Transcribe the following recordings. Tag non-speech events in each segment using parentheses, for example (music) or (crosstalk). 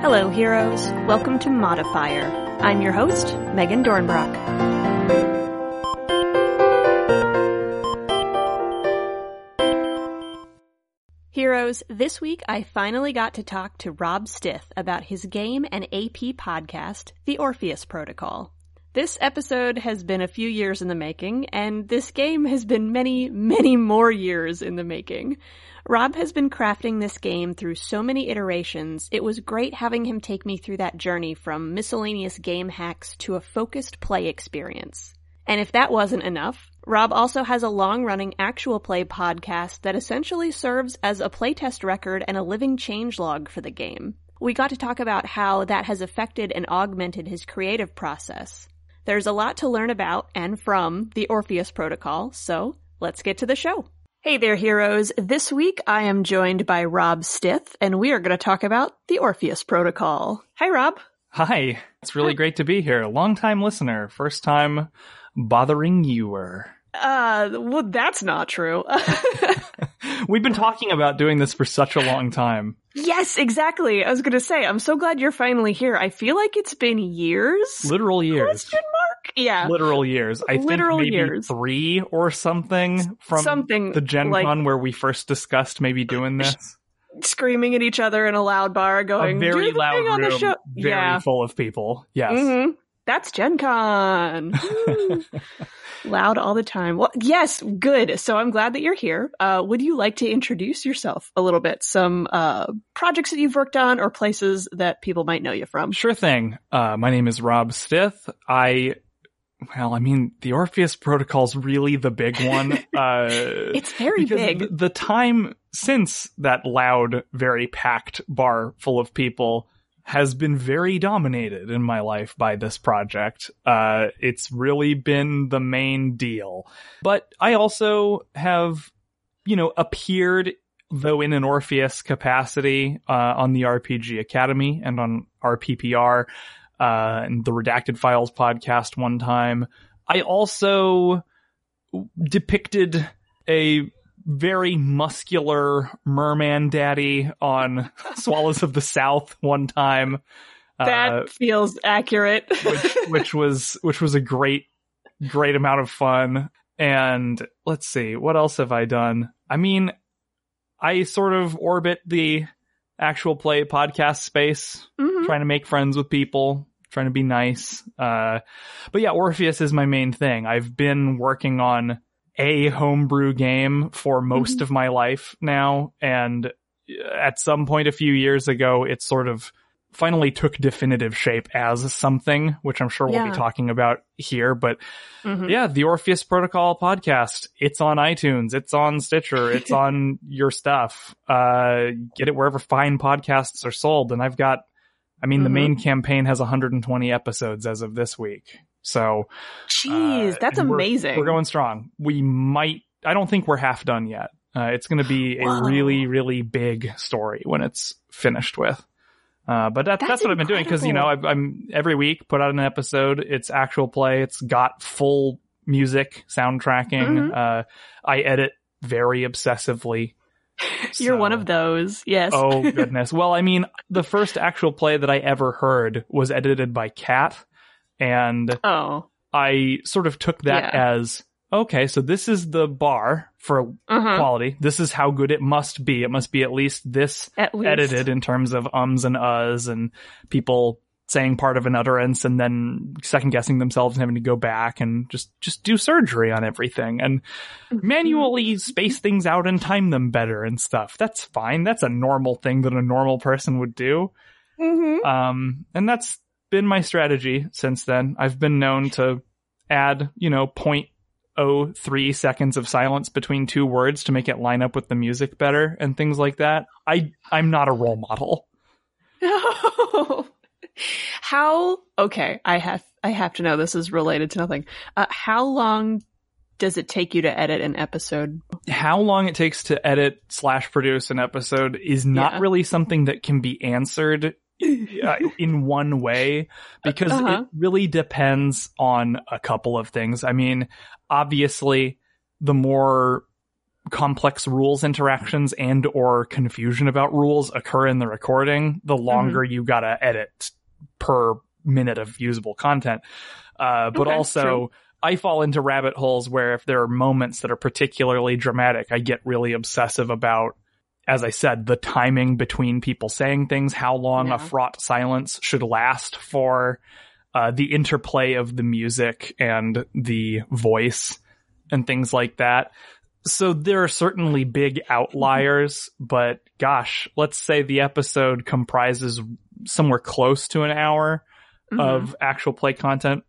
Hello, heroes. Welcome to Modifier. I'm your host, Megan Dornbrock. Heroes, this week I finally got to talk to Rob Stith about his game and AP podcast, The Orpheus Protocol. This episode has been a few years in the making, and this game has been many, many more years in the making. Rob has been crafting this game through so many iterations, it was great having him take me through that journey from miscellaneous game hacks to a focused play experience. And if that wasn't enough, Rob also has a long-running actual play podcast that essentially serves as a playtest record and a living changelog for the game. We got to talk about how that has affected and augmented his creative process. There's a lot to learn about and from the Orpheus Protocol, so let's get to the show. Hey there, heroes. This week I am joined by Rob Stith, and we are going to talk about the Orpheus Protocol. Hi, Rob. Hi. It's really great to be here. Long time listener, first time bothering youer. Uh, well, that's not true. (laughs) We've been talking about doing this for such a long time. yes, exactly. I was going to say, I'm so glad you're finally here. I feel like it's been years. Literal years. Question mark? Yeah. Literal years. I Literal think maybe years. three or something from Something the Gen like- Con where we first discussed maybe doing this. Screaming at each other in a loud bar, going, a very "Do the loud thing on room, the show. very yeah. full of people. Yes. hmm That's Gen Con. (laughs) Loud all the time. Well, yes, good. So I'm glad that you're here. Uh, would you like to introduce yourself a little bit? Some uh, projects that you've worked on or places that people might know you from? Sure thing. Uh, my name is Rob Stith. I, well, I mean, the Orpheus Protocol's really the big one. (laughs) Uh, It's very big. th- the time since that loud, very packed bar full of people has been very dominated in my life by this project. Uh, it's really been the main deal. But I also have, you know, appeared though in an Orpheus capacity, uh, on the RPG Academy and on RPPR, uh, and the Redacted Files podcast one time. I also depicted a very muscular merman daddy on (laughs) Swallows of the South one time. that uh, feels accurate. (laughs) which, which was which was a great great amount of fun. And let's see, what else have I done? I mean, I sort of orbit the actual play podcast space, Mhm. trying to make friends with people, trying to be nice. Uh, but yeah, Orpheus is my main thing. I've been working on a homebrew game for most Mhm. of my life now, and at some point a few years ago, it sort of finally took definitive shape as something, which I'm sure we'll be talking about here. But Mhm. yeah, the Orpheus Protocol podcast. It's on iTunes. It's on Stitcher. It's (laughs) on your stuff. Uh, get it wherever fine podcasts are sold. And I've got, I mean, the Mhm. main campaign has 120 episodes as of this week. So, Jeez, uh, that's and we're- amazing. We're going strong. We might, I don't think we're half done yet. Uh, it's going to be a Whoa. really, really big story when it's finished with. Uh, but that, that's, That's what I've been doing because you know I've, I'm every week put out an episode. It's actual play. It's got full music soundtracking. Mhm. Uh, I edit very obsessively. (laughs) You're one of those. Yes. Oh (laughs) goodness. well, I mean, the first actual play that I ever heard was edited by Cat, and oh. I sort of took that Yeah. as okay. So this is the bar for Uh-huh. quality. This is how good it must be. It must be at least this At least. edited in terms of ums and uhs and people saying part of an utterance and then second guessing themselves and having to go back and just just do surgery on everything and Mm-hmm. manually space things out and time them better and stuff. That's fine. That's a normal thing that a normal person would do. Mhm. Um, and that's been my strategy since then. I've been known to add, you know, point oh three seconds of silence between two words to make it line up with the music better and things like that. I, I'm not a role model. No. (laughs) (laughs) How? Okay, I have I have to know. This is related to nothing. Uh, how long does it take you to edit an episode? How long it takes to edit slash produce an episode is not Yeah. really something that can be answered (laughs) uh, in one way because Uh-huh. it really depends on a couple of things. I mean, obviously, the more complex rules interactions and or confusion about rules occur in the recording, the longer you gotta edit per minute of usable content. Uh, but Okay, also true. I fall into rabbit holes where if there are moments that are particularly dramatic, I get really obsessive about, as I said, the timing between people saying things, how long Yeah. a fraught silence should last for, uh, the interplay of the music and the voice and things like that. So there are certainly big outliers, but gosh, let's say the episode comprises somewhere close to an hour Mhm. of actual play content.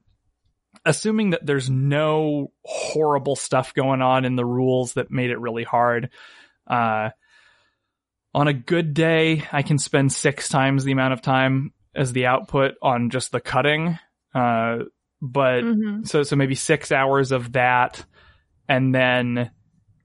Assuming that there's no horrible stuff going on in the rules that made it really hard. Uh, on a good day, I can spend six times the amount of time as the output on just the cutting. Uh, but Mhm. so so maybe six hours of that, and then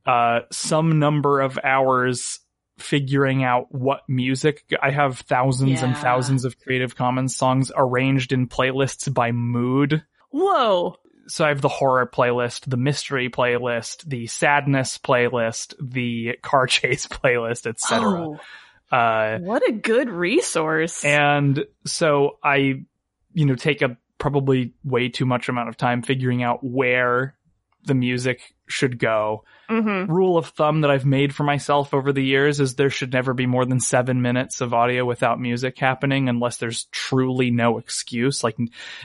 uh, some number of hours figuring out what music. I have thousands and thousands of Creative Commons songs arranged in playlists by mood. Whoa. So I have the horror playlist, the mystery playlist, the sadness playlist, the car (laughs) chase playlist, etc. Oh, Uh, what a good resource. and so I, you know, take a probably way too much amount of time figuring out where the music should go. Mhm. Rule of thumb that I've made for myself over the years is there should never be more than seven minutes of audio without music happening unless there's truly no excuse. Like,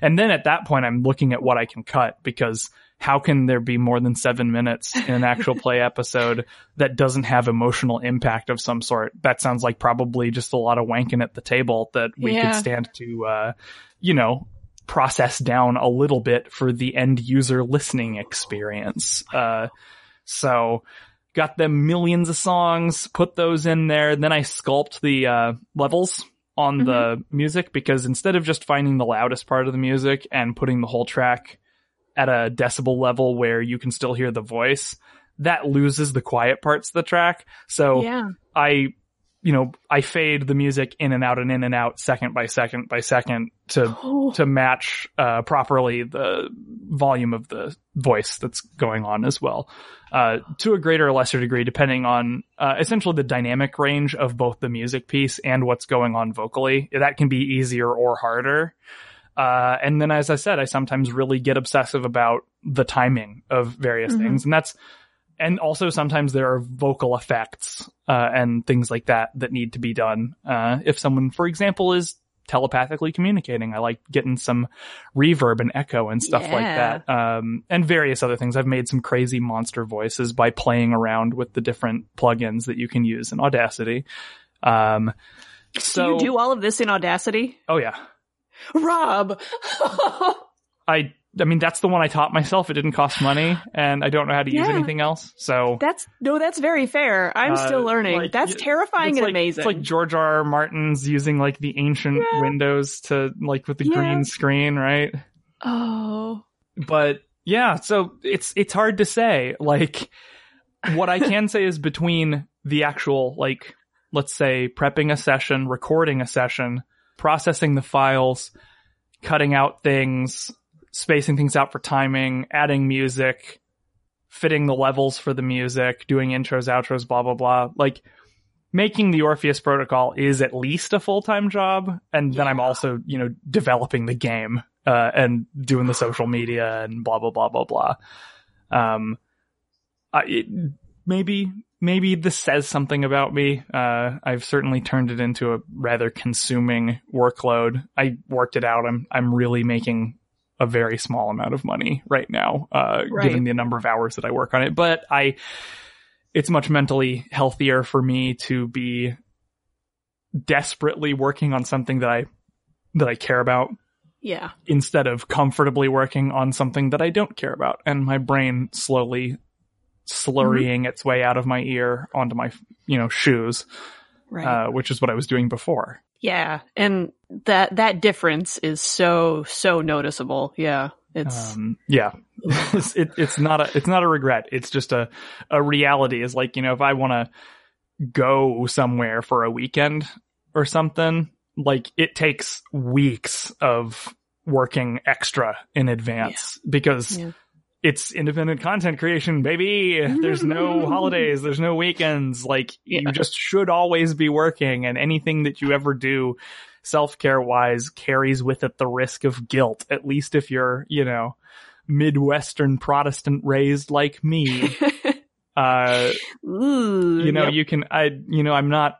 and then at that point, I'm looking at what I can cut because how can there be more than seven minutes in an actual play (laughs) episode that doesn't have emotional impact of some sort? That sounds like probably just a lot of wanking at the table that we Yeah. could stand to, uh, you know, process down a little bit for the end user listening experience. Uh, so got them millions of songs, put those in there. Then I sculpt the, uh, levels on the music because instead of just finding the loudest part of the music and putting the whole track at a decibel level where you can still hear the voice, that loses the quiet parts of the track. So yeah. I, you know, I fade the music in and out and in and out second by second by second to Oh, to match uh, properly the volume of the voice that's going on as well, uh, to a greater or lesser degree, depending on uh, essentially the dynamic range of both the music piece and what's going on vocally. That can be easier or harder. Uh, and then, as I said, I sometimes really get obsessive about the timing of various Mhm. things, and that's and also sometimes there are vocal effects uh, and things like that that need to be done. Uh, if someone, for example, is telepathically communicating, I like getting some reverb and echo and stuff like that, um, and various other things. I've made some crazy monster voices by playing around with the different plugins that you can use in Audacity. Um, so, you do all of this in Audacity? oh yeah, Rob. (laughs) I. I mean, that's the one I taught myself. It didn't cost money, and I don't know how to use anything else. So that's no, that's very fair. I'm Uh, still learning. like, that's terrifying and like, amazing. It's like George R. R. Martin's using like the ancient Yeah. windows to like with the Yeah. green screen, right? oh. But yeah, so it's it's hard to say. Like what I can say is between the actual like let's say prepping a session, recording a session, processing the files, cutting out things, spacing things out for timing, adding music, fitting the levels for the music, doing intros, outros, blah blah blah. Like making the Orpheus protocol is at least a full-time job and then I'm also, you know, developing the game uh and doing the social media and blah blah blah blah blah. Um I, it, maybe maybe this says something about me. Uh, I've certainly turned it into a rather consuming workload. I worked it out. I'm I'm really making a very small amount of money right now, uh, Right. given the number of hours that I work on it. But I, it's much mentally healthier for me to be desperately working on something that I that I care about Yeah. instead of comfortably working on something that I don't care about and my brain slowly slurrying its way out of my ear onto my, you know, shoes, Right. uh, which is what I was doing before. Yeah. And that that difference is so so noticeable. Yeah. It's Um, yeah, (laughs) it's, it, it's not a, it's not a regret. It's just a, a reality is like, you know, if I want to go somewhere for a weekend or something, like it takes weeks of working extra in advance because Yeah. It's independent content creation, baby. There's no (laughs) holidays, there's no weekends. Like Yeah. you just should always be working and anything that you ever do self-care wise carries with it the risk of guilt. At least if you're, you know, Midwestern Protestant raised like me. (laughs) uh, Ooh, you know, yep. you can, I, you know, I'm not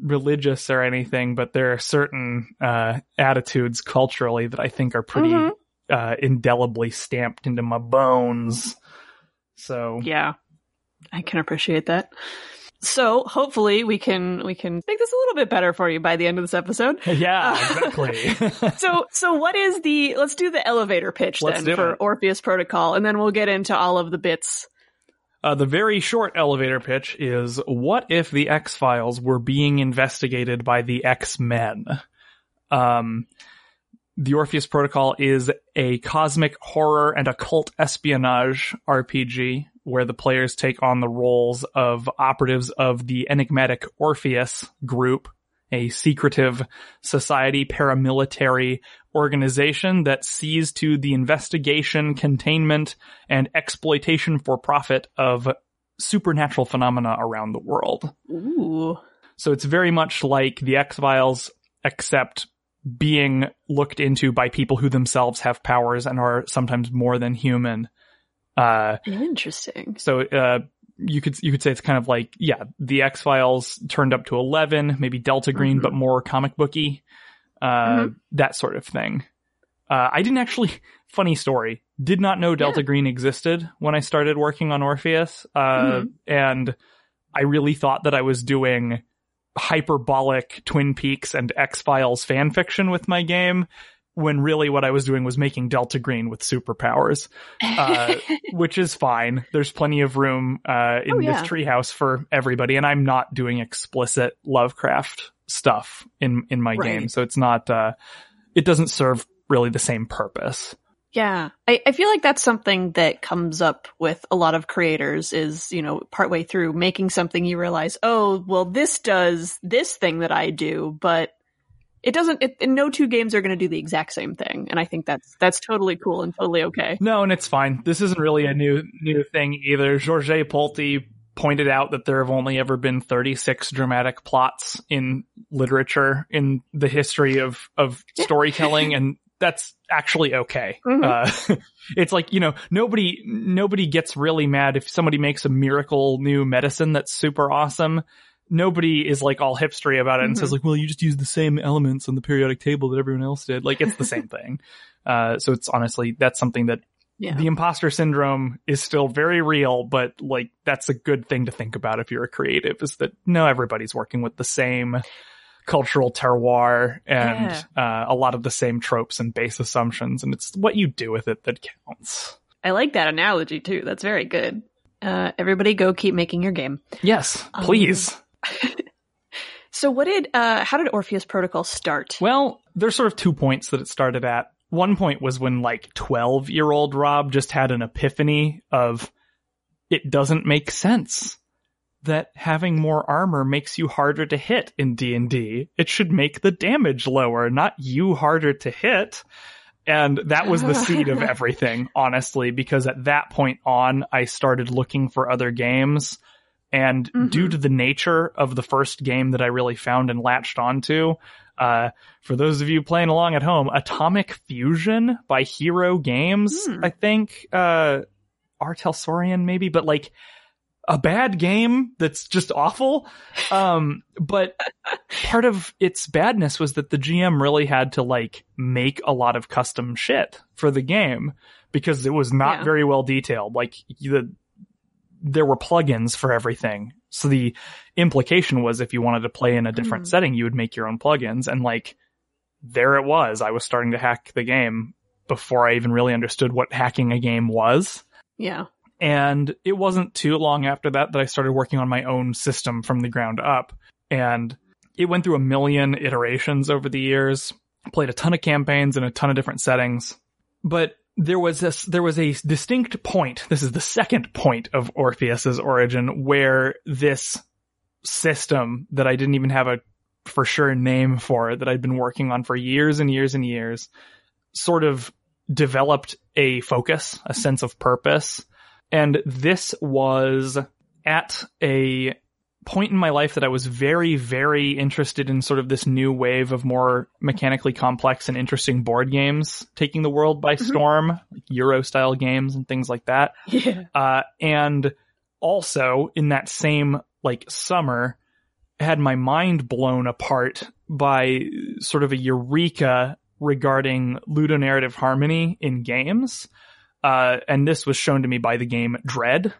religious or anything, but there are certain, uh, attitudes culturally that I think are pretty, Mhm. Uh, indelibly stamped into my bones. So, Yeah, I can appreciate that. So hopefully we can we can make this a little bit better for you by the end of this episode. (laughs) yeah, exactly. (laughs) So so what is the let's do the elevator pitch Let's then for it. Orpheus Protocol and then we'll get into all of the bits. Uh, the very short elevator pitch is what if the X Files were being investigated by the X Men? Um, the Orpheus Protocol is a cosmic horror and occult espionage RPG where the players take on the roles of operatives of the enigmatic Orpheus group, a secretive society paramilitary organization that sees to the investigation, containment, and exploitation for profit of supernatural phenomena around the world. Ooh. So it's very much like the X Files, except being looked into by people who themselves have powers and are sometimes more than human. Uh, Interesting. so uh, you could you could say it's kind of like yeah, the X Files turned up to eleven, maybe Delta Green, Mhm. but more comic booky, uh, Mhm. that sort of thing. Uh, I didn't actually. (laughs) Funny story. Did not know Delta Green existed when I started working on Orpheus, uh, Mhm. and I really thought that I was doing hyperbolic Twin Peaks and X Files fan fiction with my game. When really what I was doing was making Delta Green with superpowers uh, (laughs) which is fine. There's plenty of room uh, in Oh, this treehouse for everybody, and I'm not doing explicit Lovecraft stuff in in my Right. game, so it's not. Uh, it doesn't serve really the same purpose. Yeah. I, I feel like that's something that comes up with a lot of creators is, you know, partway through making something you realize, oh, well, this does this thing that I do, but it doesn't, it, and no two games are going to do the exact same thing. And I think that's, that's totally cool and totally okay. No, and it's fine. This isn't really a new new thing either. Georges Polti pointed out that there have only ever been 36 dramatic plots in literature in the history of of storytelling and that's actually okay. Mhm. Uh, (laughs) it's like, you know, nobody nobody gets really mad if somebody makes a miracle new medicine that's super awesome. Nobody is like all hipstery about it and Mhm. says like, well, you just use the same elements on the periodic table that everyone else did. Like it's the same (laughs) thing. Uh, so it's honestly, that's something that Yeah. the imposter syndrome is still very real, but like that's a good thing to think about if you're a creative is that no, everybody's working with the same cultural terroir and uh, a lot of the same tropes and base assumptions, and it's what you do with it that counts. I like that analogy too. That's very good. Uh, everybody go keep making your game. Yes, Um, please. (laughs) So what did, uh, how did Orpheus Protocol start? Well, there's sort of two points that it started at. One point was when like 12 year old Rob just had an epiphany of it doesn't make sense that having more armor makes you harder to hit in D&D. It should make the damage lower, not you harder to hit. And that was the seed of (laughs) everything, honestly, because at that point on, I started looking for other games. And Mhm. due to the nature of the first game that I really found and latched onto, uh, for those of you playing along at home, Atomic Fuzion by Hero Games, Hmm. I think, uh, R. Talsorian maybe, but like a bad game that's just awful. Um, but part of its badness was that the GM really had to like make a lot of custom shit for the game because it was not Yeah. very well detailed. Like the, there were plugins for everything. So the implication was if you wanted to play in a different Mhm. setting, you would make your own plugins. And like, there it was. I was starting to hack the game before I even really understood what hacking a game was. Yeah. And it wasn't too long after that that I started working on my own system from the ground up. And it went through a million iterations over the years, played a ton of campaigns in a ton of different settings. But there was this, there was a distinct point. This is the second point of Orpheus's origin where this system that I didn't even have a for sure name for that I'd been working on for years and years and years sort of developed a focus, a sense of purpose. And this was at a point in my life that I was very, very interested in sort of this new wave of more mechanically complex and interesting board games taking the world by storm, like Euro style games and things like that. Yeah. Uh, and also in that same like summer, had my mind blown apart by sort of a eureka regarding ludonarrative harmony in games. Uh, and this was shown to me by the game Dread.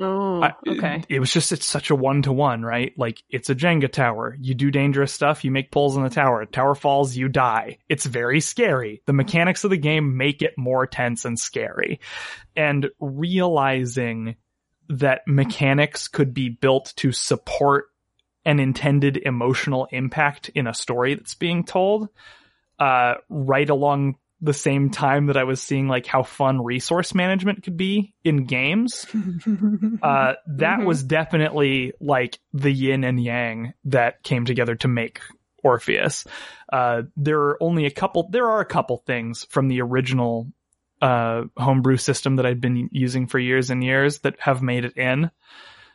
Oh, I- okay. It was just, it's such a one to one, right? Like, it's a Jenga tower. You do dangerous stuff, you make pulls in the tower. Tower falls, you die. It's very scary. The mechanics of the game make it more tense and scary. And realizing that mechanics could be built to support an intended emotional impact in a story that's being told, uh, right along the same time that I was seeing like how fun resource management could be in games (laughs) uh, that Mhm. was definitely like the yin and yang that came together to make Orpheus. Uh, there are only a couple, there are a couple things from the original, uh, homebrew system that I'd been using for years and years that have made it in,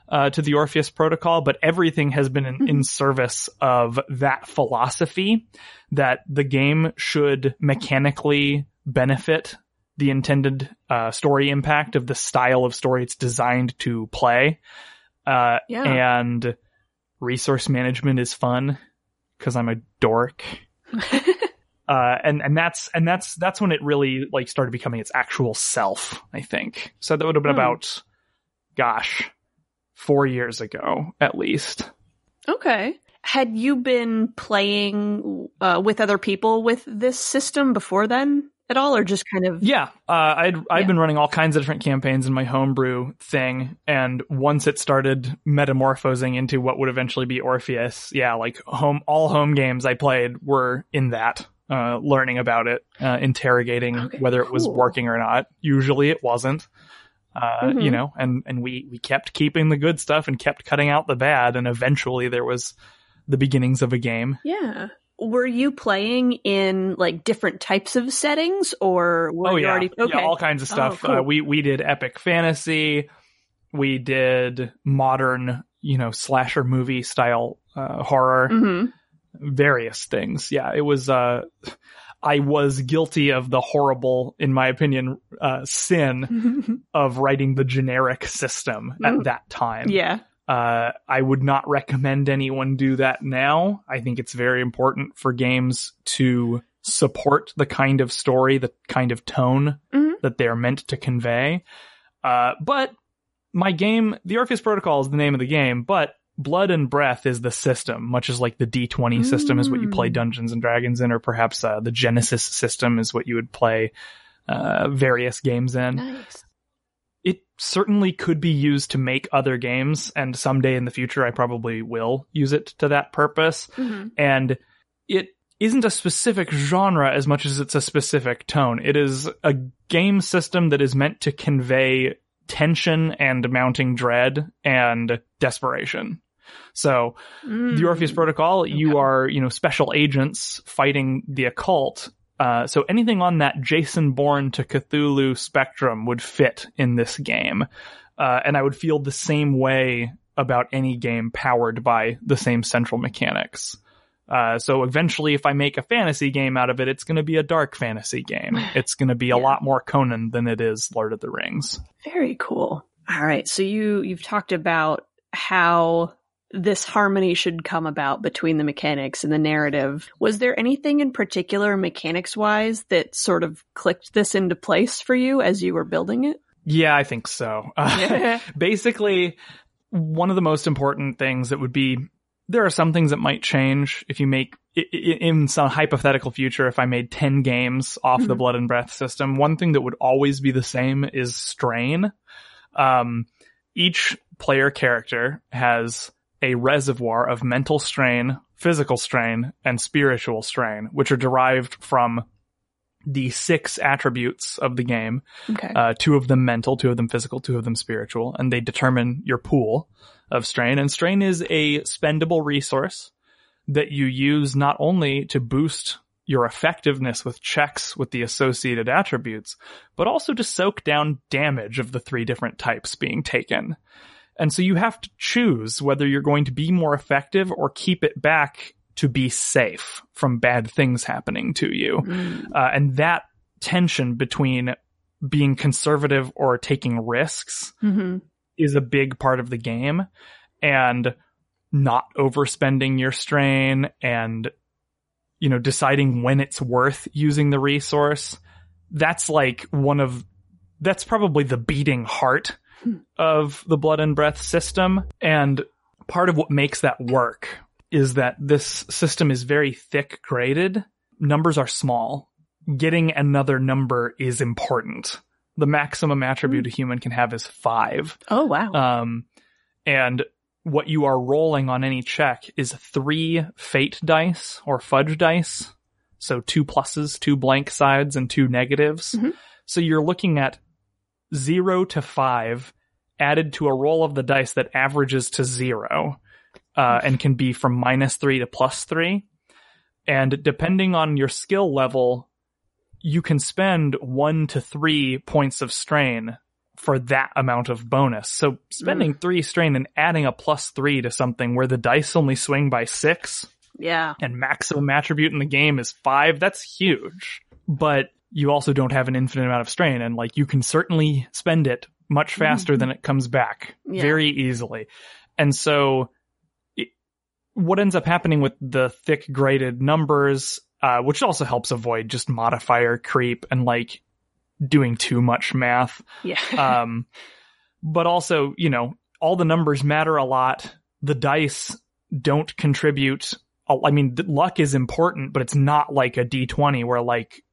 uh, to the Orpheus protocol, but everything has been in, in service of that philosophy that the game should mechanically benefit the intended uh, story impact of the style of story it's designed to play. Uh, Yeah. And resource management is fun because I'm a dork. (laughs) Uh, and, and that's, and that's, that's when it really like started becoming its actual self, I think. So that would have been Hmm. about, gosh, four years ago at least. Okay. Had you been playing uh, with other people with this system before then at all, or just kind of? Yeah, uh, I'd I'd Yeah. been running all kinds of different campaigns in my homebrew thing, and once it started metamorphosing into what would eventually be Orpheus, yeah, like home all home games I played were in that, uh, learning about it, uh, interrogating Okay, whether it was working or not. Usually it wasn't. Uh, Mhm. you know, and, and we, we kept keeping the good stuff and kept cutting out the bad. And eventually there was the beginnings of a game. Yeah. Were you playing in like different types of settings, or were oh you yeah, already okay? yeah, all kinds of Oh, stuff. cool. uh, we we did epic fantasy, we did modern, you know, slasher movie style uh, horror, hmm various things. Yeah, it was. Uh, I was guilty of the horrible, in my opinion, uh, sin (laughs) of writing the generic system at that time. yeah. Uh, I would not recommend anyone do that now. I think it's very important for games to support the kind of story, the kind of tone Mhm. that they're meant to convey. Uh, but my game, the Orpheus Protocol is the name of the game, but Blood and Breath is the system, much as like the D20 system is what you play Mm. Dungeons and Dragons in, or perhaps uh, the Genesys system is what you would play uh, various games in Nice. it certainly could be used to make other games, and someday in the future, I probably will use it to that purpose. hmm And it isn't a specific genre as much as it's a specific tone. It is a game system that is meant to convey tension and mounting dread and desperation. So the Orpheus Protocol, you Mm. Are, you know, special agents fighting the occult. Uh, so anything on that Jason Bourne to Cthulhu spectrum would fit in this game. Uh, and I would feel the same way about any game powered by the same central mechanics. Uh, so eventually, if I make a fantasy game out of it, it's going to be a dark fantasy game. (sighs) It's going to be a lot more Conan than it is Lord of the Rings. Very cool. All right. So you you've talked about how this harmony should come about between the mechanics and the narrative. Was there anything in particular mechanics wise that sort of clicked this into place for you as you were building it? Yeah, I think so. (laughs) Uh, basically, one of the most important things that would be there are some things that might change if you make in some hypothetical future if I made 10 games off the Mhm. blood and breath system one thing that would always be the same is strain um each player character has a reservoir of mental strain physical strain and spiritual strain which are derived from the six attributes of the game okay. uh, two of them mental, two of them physical, two of them spiritual, and they determine your pool of strain. And strain is a spendable resource that you use not only to boost your effectiveness with checks with the associated attributes, but also to soak down damage of the three different types being taken. And so you have to choose whether you're going to be more effective or keep it back to be safe from bad things happening to you. Mm. Uh, and that tension between being conservative or taking risks hmm is a big part of the game and not overspending your strain and you know deciding when it's worth using the resource that's like one of that's probably the beating heart. Of the blood and breath system and part of what makes that work is that this system is very thick graded numbers are small getting another number is important the maximum attribute a human can have is 5 Oh wow. um, and what you are rolling on any check is three fate dice or fudge dice. So two pluses, two blank sides, and two negatives. Mhm. So you're looking at zero to five added to a roll of the dice that averages to zero, uh, and can be from minus three to plus three. And depending on your skill level, you can spend one to three points of strain for that amount of bonus. So spending three strain and adding a plus three to something where the dice only swing by six yeah. and maximum attribute in the game is five, that's huge. But you also don't have an infinite amount of strain and like you can certainly spend it much faster than it comes back Yeah. very easily. And so it, what ends up happening with the thick graded numbers, uh, which also helps avoid just modifier creep and like doing too much math Yeah. (laughs) um, but also, you know, all the numbers matter a lot. The dice don't contribute. I mean, luck is important, but it's not like a d20 where like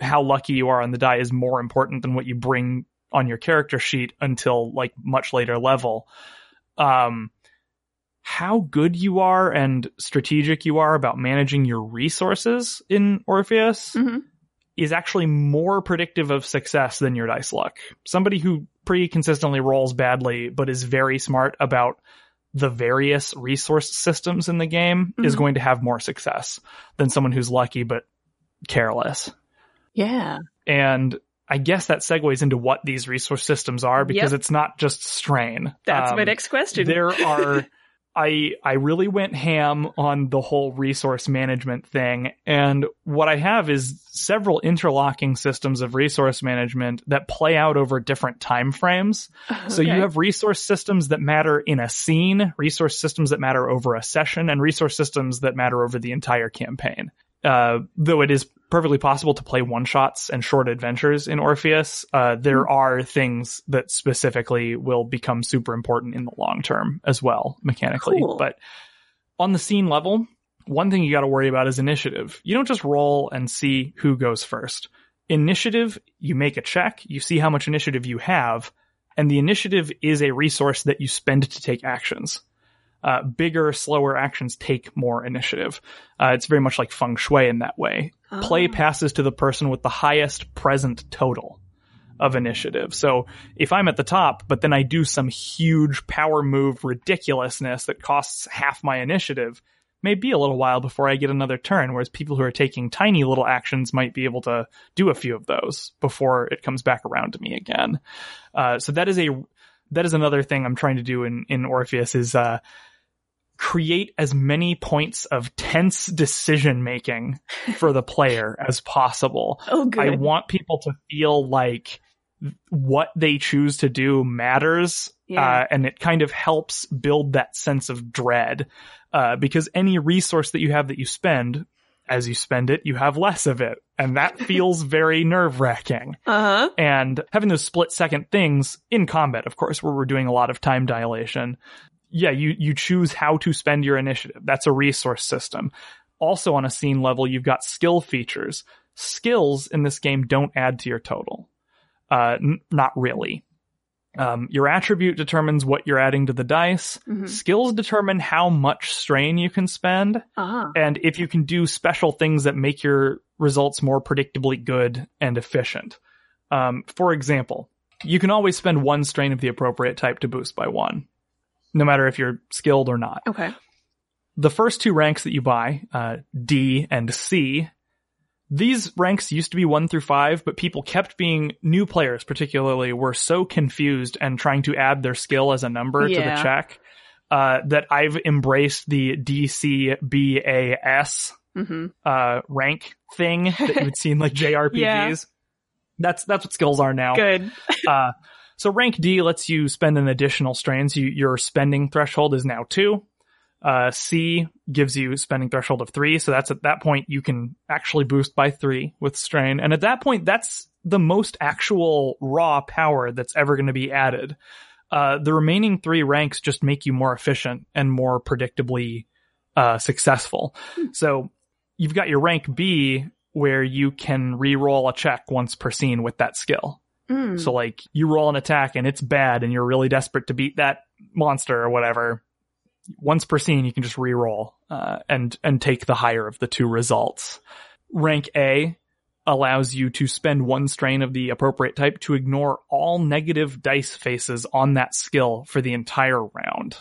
how lucky you are on the die is more important than what you bring on your character sheet until like much later level. Um, how good you are and strategic you are about managing your resources in Orpheus Mhm. is actually more predictive of success than your dice luck. Somebody who pretty consistently rolls badly, but is very smart about the various resource systems in the game is Mhm. going to have more success than someone who's lucky but careless. Yeah. And I guess that segues into what these resource systems are because Yep. it's not just strain. That's my Um, next question. there are (laughs) I I really went ham on the whole resource management thing and what I have is several interlocking systems of resource management that play out over different time frames. So you have resource systems that matter in a scene, resource systems that matter over a session and resource systems that matter over the entire campaign. Uh, though it is perfectly possible to play one shots and short adventures in Orpheus, uh, there are things that specifically will become super important in the long term as well, mechanically. Cool. But on the scene level, one thing you got to worry about is initiative. You don't just roll and see who goes first. Initiative, you make a check, you see how much initiative you have, and the initiative is a resource that you spend to take actions. Uh, bigger, slower actions take more initiative. Uh, it's very much like feng shui in that way. Play Ah. passes to the person with the highest present total of initiative. So if I'm at the top, but then I do some huge power move ridiculousness that costs half my initiative, may be a little while before I get another turn, whereas people who are taking tiny little actions might be able to do a few of those before it comes back around to me again. Uh, so that is a that is another thing I'm trying to do in in Orpheus is uh, create as many points of tense decision making for the player (laughs) as possible. Oh, good. I want people to feel like what they choose to do matters, Yeah. uh, and it kind of helps build that sense of dread. Uh, because any resource that you have that you spend, as you spend it, you have less of it, and that (laughs) feels very nerve wracking. uh huh. And having those split second things in combat, of course, where we're doing a lot of time dilation. Yeah, you, you choose how to spend your initiative. That's a resource system. Also on a scene level, you've got skill features. Skills in this game don't add to your total. Uh, n- not really. Um, your attribute determines what you're adding to the dice. Mhm. Skills determine how much strain you can spend Ah. and if you can do special things that make your results more predictably good and efficient. Um, for example, you can always spend one strain of the appropriate type to boost by one, no matter if you're skilled or not. Okay. The first two ranks that you buy, uh, D and C, these ranks used to be one through five, but people kept being new players, particularly, were so confused and trying to add their skill as a number to the check uh, that I've embraced the DCBAS hmm uh, rank thing that you would see in like JRPGs. (laughs) Yeah. That's that's what skills are now. Good. Uh, so rank D lets you spend an additional strains. You, your spending threshold is now two. Uh, C gives you spending threshold of three. So that's at that point you can actually boost by three with strain. And at that point, that's the most actual raw power that's ever going to be added. Uh, the remaining three ranks just make you more efficient and more predictably, uh, successful. So you've got your rank B where you can re-roll a check once per scene with that skill. Mm. So like you roll an attack and it's bad and you're really desperate to beat that monster or whatever. Once per scene, you can just re-roll uh, and and take the higher of the two results. Rank A allows you to spend one strain of the appropriate type to ignore all negative dice faces on that skill for the entire round.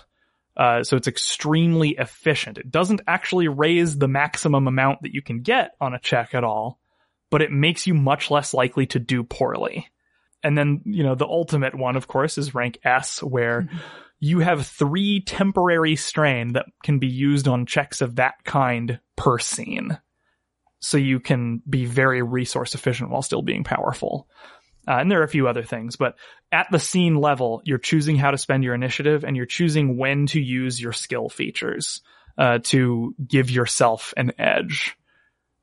Uh, so it's extremely efficient. It doesn't actually raise the maximum amount that you can get on a check at all, but it makes you much less likely to do poorly. And then, you know, the ultimate one, of course, is rank S, where you have three temporary strain that can be used on checks of that kind per scene. So you can be very resource efficient while still being powerful. Uh, and there are a few other things, but at the scene level, you're choosing how to spend your initiative and you're choosing when to use your skill features uh, to give yourself an edge.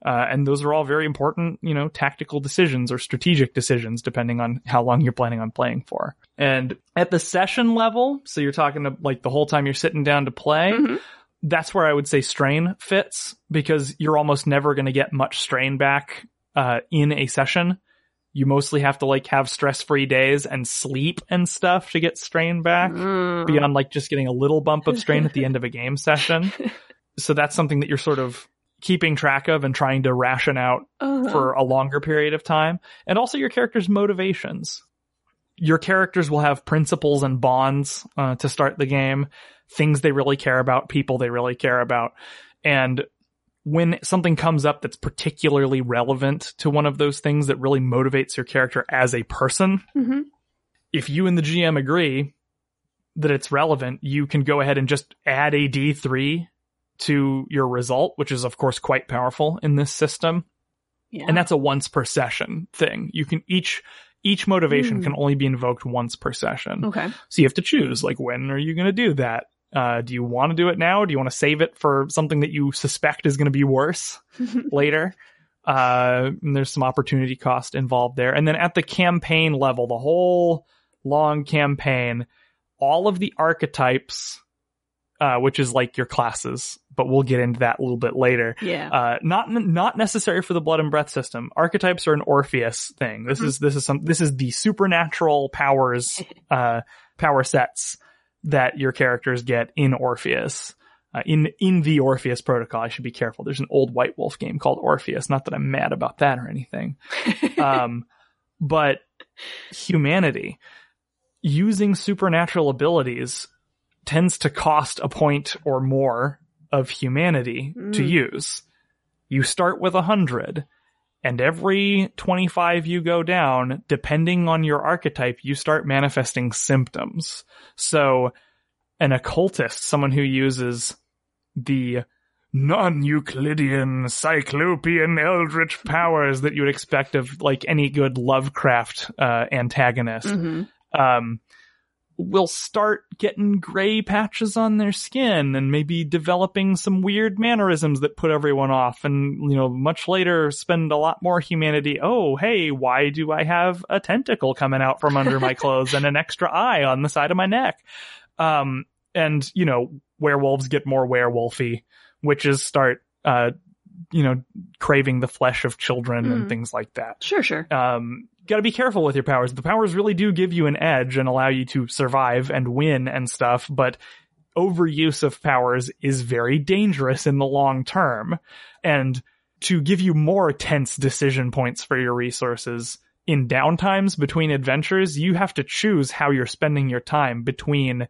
Uh, and those are all very important, you know, tactical decisions or strategic decisions, depending on how long you're planning on playing for. And at the session level, so you're talking to like the whole time you're sitting down to play, Mhm. that's where I would say strain fits because you're almost never going to get much strain back uh, in a session. You mostly have to like have stress free days and sleep and stuff to get strain back Mm. beyond like just getting a little bump of strain at the end of a game (laughs) session. So that's something that you're sort of keeping track of and trying to ration out Uh-huh. for a longer period of time. And also your character's motivations. Your characters will have principles and bonds uh, to start the game, things they really care about, people they really care about. And when something comes up that's particularly relevant to one of those things that really motivates your character as a person, Mhm. if you and the GM agree that it's relevant, you can go ahead and just add a D3 to your result, which is of course quite powerful in this system. Yeah. And that's a once per session thing. You can each each motivation Hmm. can only be invoked once per session. okay. So you have to choose like when are you going to do that? Uh, do you want to do it now? Do you want to save it for something that you suspect is going to be worse (laughs) later? Uh, and there's some opportunity cost involved there. And then at the campaign level, the whole long campaign, all of the archetypes, uh, which is like your classes, but we'll get into that a little bit later. yeah. Uh, not not necessary for the blood and breath system. Archetypes are an Orpheus thing. This is this is some this is the supernatural powers (laughs) uh, power sets that your characters get in Orpheus. Uh, in in the Orpheus protocol, I should be careful. There's an old White Wolf game called Orpheus. Not that I'm mad about that or anything, (laughs) um, but humanity using supernatural abilities tends to cost a point or more of humanity to Mm. use. You start with a hundred, and every 25 you go down, depending on your archetype, you start manifesting symptoms. So, an occultist, someone who uses the non-Euclidean, cyclopean, eldritch powers that you would expect of like any good Lovecraft uh, antagonist, Mhm. um, will start getting gray patches on their skin and maybe developing some weird mannerisms that put everyone off. And, you know, much later spend a lot more humanity. Oh, hey, why do I have a tentacle coming out from under my (laughs) clothes and an extra eye on the side of my neck? Um, and, you know, werewolves get more werewolfy, witches start, uh, you know, craving the flesh of children and Mhm. things like that Sure, sure. um, got to be careful with your powers. The powers really do give you an edge and allow you to survive and win and stuff, but overuse of powers is very dangerous in the long term. And to give you more tense decision points for your resources in downtimes between adventures, you have to choose how you're spending your time between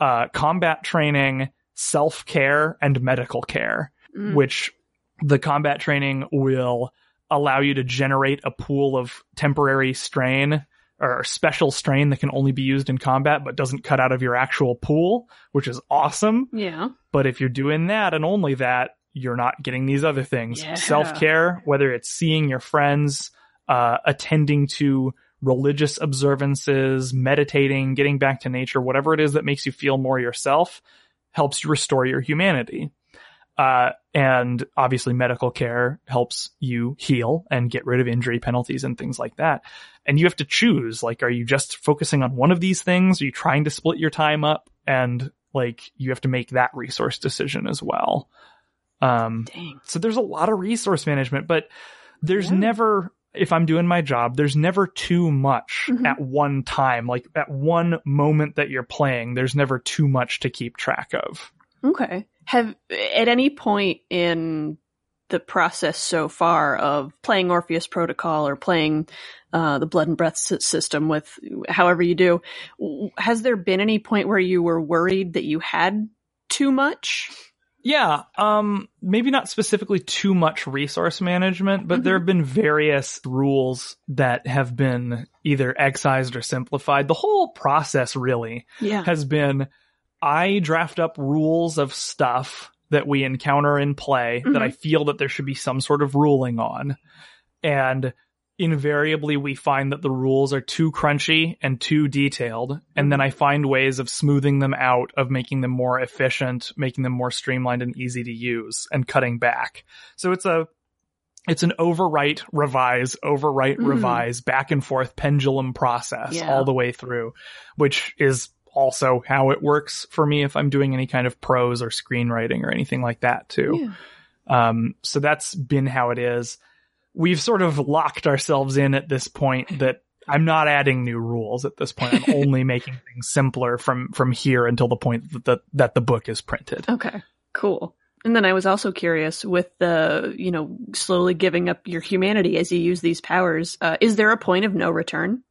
uh, combat training, self care, and medical care Mm. which the combat training will allow you to generate a pool of temporary strain or special strain that can only be used in combat but doesn't cut out of your actual pool, which is awesome. Yeah. But if you're doing that and only that, you're not getting these other things. Yeah. Self care, whether it's seeing your friends, uh, attending to religious observances, meditating, getting back to nature, whatever it is that makes you feel more yourself, helps you restore your humanity. Uh, and obviously medical care helps you heal and get rid of injury penalties and things like that. And you have to choose, like, are you just focusing on one of these things? Are you trying to split your time up? And like, you have to make that resource decision as well. Um, Dang. so there's a lot of resource management, but there's Yeah. never, if I'm doing my job, there's never too much Mhm. at one time. Like at one moment that you're playing, there's never too much to keep track of. Okay. Have at any point in the process so far of playing Orpheus Protocol or playing uh, the Blood and Breath system with however you do, has there been any point where you were worried that you had too much? Yeah, um, maybe not specifically too much resource management, but there have been various rules that have been either excised or simplified. The whole process really Yeah. has been I draft up rules of stuff that we encounter in play Mhm. that I feel that there should be some sort of ruling on. And invariably we find that the rules are too crunchy and too detailed. And then I find ways of smoothing them out, of making them more efficient, making them more streamlined and easy to use and cutting back. So it's a, it's an overwrite, revise, overwrite, Mhm. revise, back and forth pendulum process Yeah. all the way through, which is also how it works for me if I'm doing any kind of prose or screenwriting or anything like that too. Yeah. Um, so that's been how it is. We've sort of locked ourselves in at this point that I'm not adding new rules at this point. I'm (laughs) only making things simpler from, from here until the point that the, that the book is printed. Okay. Cool. And then I was also curious with the, you know, slowly giving up your humanity as you use these powers. Uh, is there a point of no return?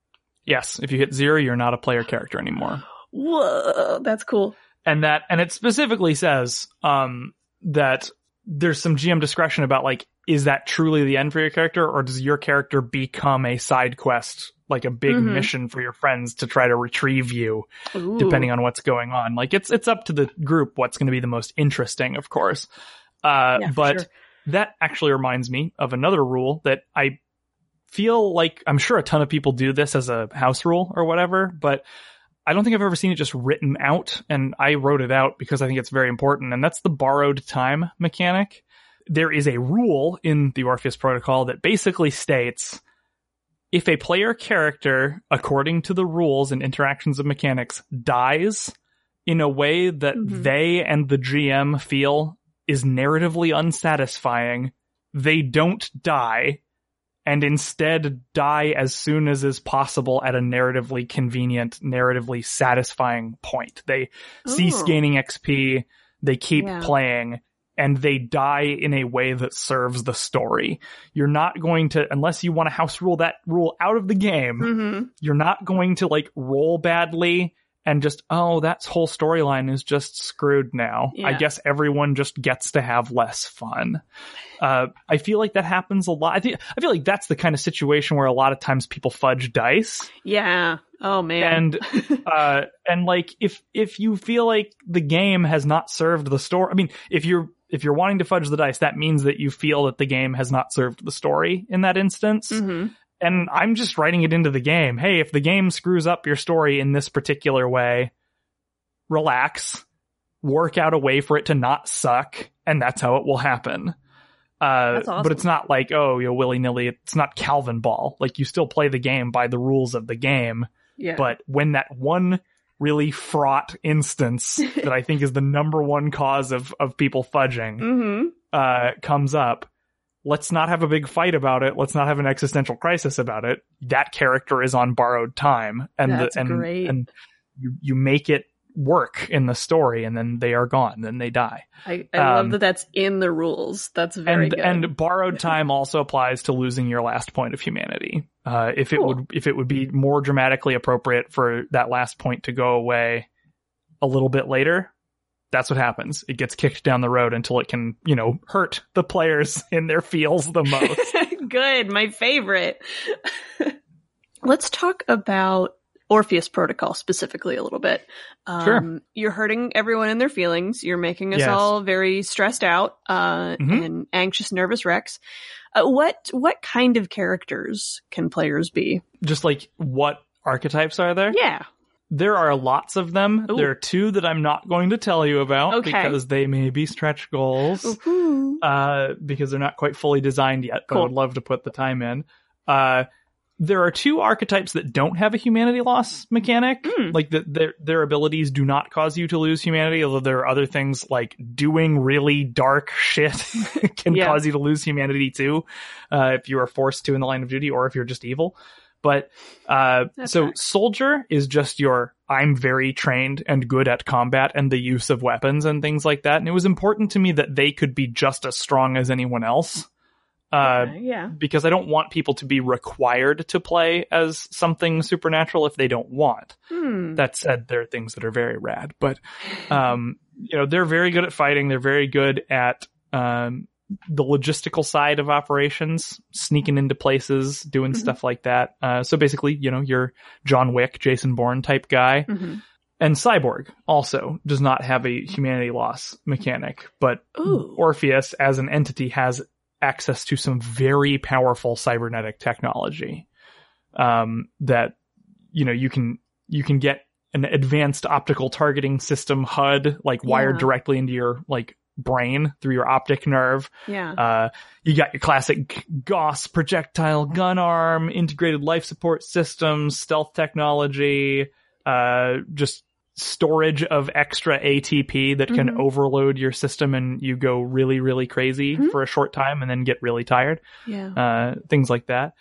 Yes. If you hit zero, you're not a player character anymore. (gasps) Whoa, that's cool. and that and it specifically says um that there's some GM discretion about like is that truly the end for your character or does your character become a side quest like a big Mhm. mission for your friends to try to retrieve you Ooh. depending on what's going on like it's it's up to the group what's going to be the most interesting of course uh Yeah, but sure. that actually reminds me of another rule that I feel like I'm sure a ton of people do this as a house rule or whatever, but I don't think I've ever seen it just written out. And I wrote it out because I think it's very important. And that's the borrowed time mechanic. There is a rule in the Orpheus protocol that basically states if a player character, according to the rules and interactions of mechanics, dies in a way that Mhm. they and the GM feel is narratively unsatisfying, they don't die and instead die as soon as is possible at a narratively convenient, narratively satisfying point. They cease Oh. gaining XP, they keep Yeah. playing, and they die in a way that serves the story. You're not going to, unless you want to house rule that rule out of the game, Mm-hmm. you're not going to like roll badly and just, oh, that whole storyline is just screwed now. I guess everyone just gets to have less fun. Uh, I feel like that happens a lot. I think, I feel like that's the kind of situation where a lot of times people fudge dice Yeah. Oh man. and, (laughs) uh, and like if, if you feel like the game has not served the story, I mean, if you're, if you're wanting to fudge the dice, that means that you feel that the game has not served the story in that instance hmm and I'm just writing it into the game. Hey, if the game screws up your story in this particular way, relax, work out a way for it to not suck, and that's how it will happen. Uh, awesome. But it's not like, oh, you know, willy nilly. It's not Calvin ball. Like you still play the game by the rules of the game. Yeah. But when that one really fraught instance (laughs) that I think is the number one cause of, of people fudging, hmm uh, comes up, let's not have a big fight about it. Let's not have an existential crisis about it. That character is on borrowed time, and That's the, and great. and you you make it work in the story, and then they are gone, then they die. I, I love um, that that's in the rules. That's very and good. and borrowed time also applies to losing your last point of humanity. Uh, if it would if it would be more dramatically appropriate for that last point to go away a little bit later, that's what happens. It gets kicked down the road until it can, you know, hurt the players (laughs) in their feels the most. (laughs) Good, my favorite. (laughs) Let's talk about Orpheus Protocol specifically a little bit. Um, Sure. You're hurting everyone in their feelings. You're making us Yes. all very stressed out uh, Mhm. and anxious, nervous wrecks. Uh, what what kind of characters can players be? Just like what archetypes are there? Yeah. There are lots of them. Ooh. There are two that I'm not going to tell you about Okay. because they may be stretch goals. Uh, because they're not quite fully designed yet, but I would love to put the time in. Uh, there are two archetypes that don't have a humanity loss mechanic. Mm. Like that their their abilities do not cause you to lose humanity, although there are other things like doing really dark shit (laughs) can Yeah. cause you to lose humanity too, uh, if you are forced to in the line of duty or if you're just evil. But uh, so soldier is just your I'm very trained and good at combat and the use of weapons and things like that. And it was important to me that they could be just as strong as anyone else. Uh, Okay, yeah. because I don't want people to be required to play as something supernatural if they don't want. Hmm. That said, there are things that are very rad, but, um, you know, they're very good at fighting. They're very good at, um, the logistical side of operations, sneaking into places, doing Mhm. stuff like that. Uh, so basically, you know, you're John Wick, Jason Bourne type guy. Mhm. And Cyborg also does not have a humanity loss mechanic, but Ooh. Orpheus as an entity has access to some very powerful cybernetic technology um, that you know you can you can get an advanced optical targeting system HUD like wired Yeah. directly into your like brain through your optic nerve. Yeah. Uh, you got your classic Gauss projectile gun arm, integrated life support systems, stealth technology, uh, just storage of extra ATP that can Mhm. overload your system and you go really, really crazy Mhm. for a short time and then get really tired. yeah. Uh, things like that.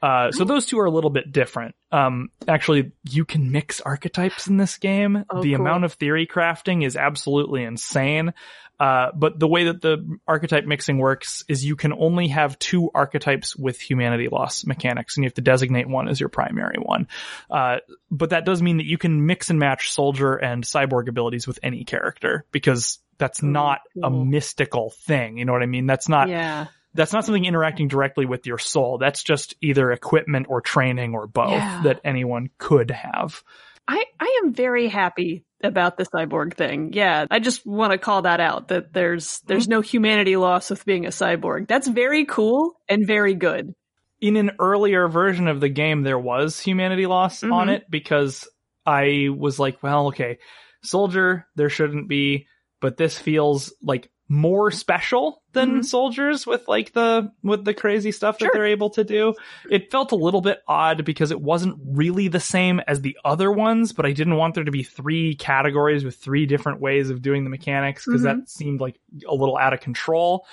Uh, so those two are a little bit different. Um, actually, you can mix archetypes in this game. Oh, the cool. amount of theory crafting is absolutely insane. Uh, but the way that the archetype mixing works is you can only have two archetypes with humanity loss mechanics, and you have to designate one as your primary one. Uh, but that does mean that you can mix and match soldier and cyborg abilities with any character because that's not a mystical thing. You know what I mean? That's not yeah. that's not something interacting directly with your soul. That's just either equipment or training or both Yeah. that anyone could have. I, I am very happy about the cyborg thing. Yeah, I just want to call that out that there's there's no humanity loss with being a cyborg. That's very cool and very good. In an earlier version of the game, there was humanity loss Mhm. on it because I was like, well, okay, soldier, there shouldn't be, but this feels like more special than Mhm. soldiers with like the with the crazy stuff that Sure. they're able to do. It felt a little bit odd because it wasn't really the same as the other ones, but I didn't want there to be three categories with three different ways of doing the mechanics because Mhm. that seemed like a little out of control.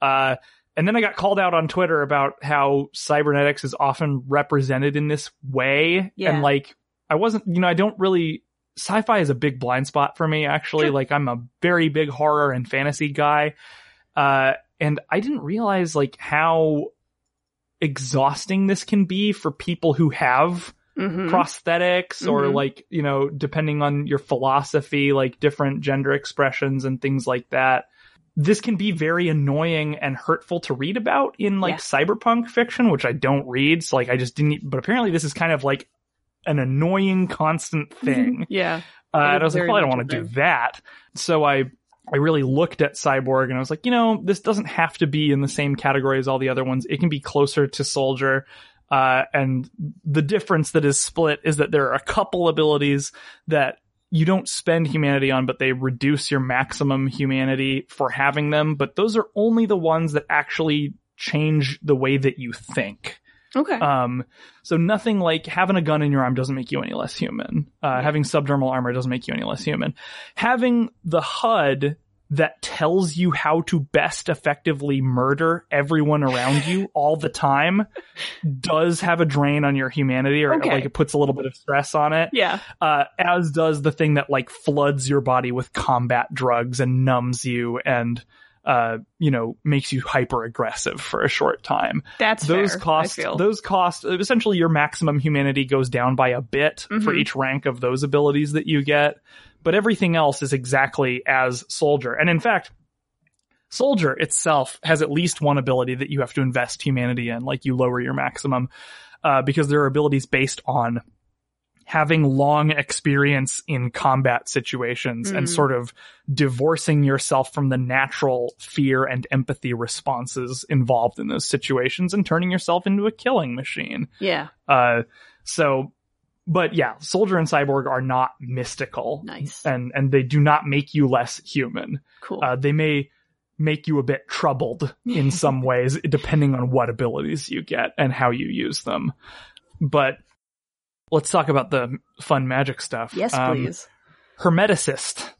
Uh and then I got called out on Twitter about how cybernetics is often represented in this way. Yeah. And like, I wasn't, you know, I don't really, sci-fi is a big blind spot for me, actually. Sure. Like, I'm a very big horror and fantasy guy. Uh, and I didn't realize like how exhausting this can be for people who have Mhm. prosthetics or Mhm. like, you know, depending on your philosophy, like different gender expressions and things like that. This can be very annoying and hurtful to read about in like Yeah. cyberpunk fiction, which I don't read. So like I just didn't, but apparently this is kind of like an annoying constant (laughs) thing. yeah. Uh, and I was like, well, I don't want to do that. So I, I really looked at Cyborg and I was like, you know, this doesn't have to be in the same category as all the other ones. It can be closer to Soldier. Uh, and the difference that is split is that there are a couple abilities that you don't spend humanity on, but they reduce your maximum humanity for having them. But those are only the ones that actually change the way that you think. Okay. Um, so nothing like having a gun in your arm doesn't make you any less human. Uh, having subdermal armor doesn't make you any less human. Having the HUD that tells you how to best effectively murder everyone around you (laughs) all the time does have a drain on your humanity or Okay. like it puts a little bit of stress on it. yeah. Uh, as does the thing that like floods your body with combat drugs and numbs you and, uh, you know, makes you hyper aggressive for a short time That's those fair, cost I feel. those costs essentially your maximum humanity goes down by a bit for Mhm. each rank of those abilities that you get but everything else is exactly as soldier and in fact Soldier itself has at least one ability that you have to invest humanity in, like you lower your maximum, uh, because there are abilities based on having long experience in combat situations and Mm. sort of divorcing yourself from the natural fear and empathy responses involved in those situations and turning yourself into a killing machine. Yeah. Uh, so, but yeah, Soldier and Cyborg are not mystical. Nice. And, and they do not make you less human. Cool. Uh, they may make you a bit troubled in (laughs) some ways, depending on what abilities you get and how you use them. But let's talk about the fun magic stuff. yes, Um, please. Hermeticist.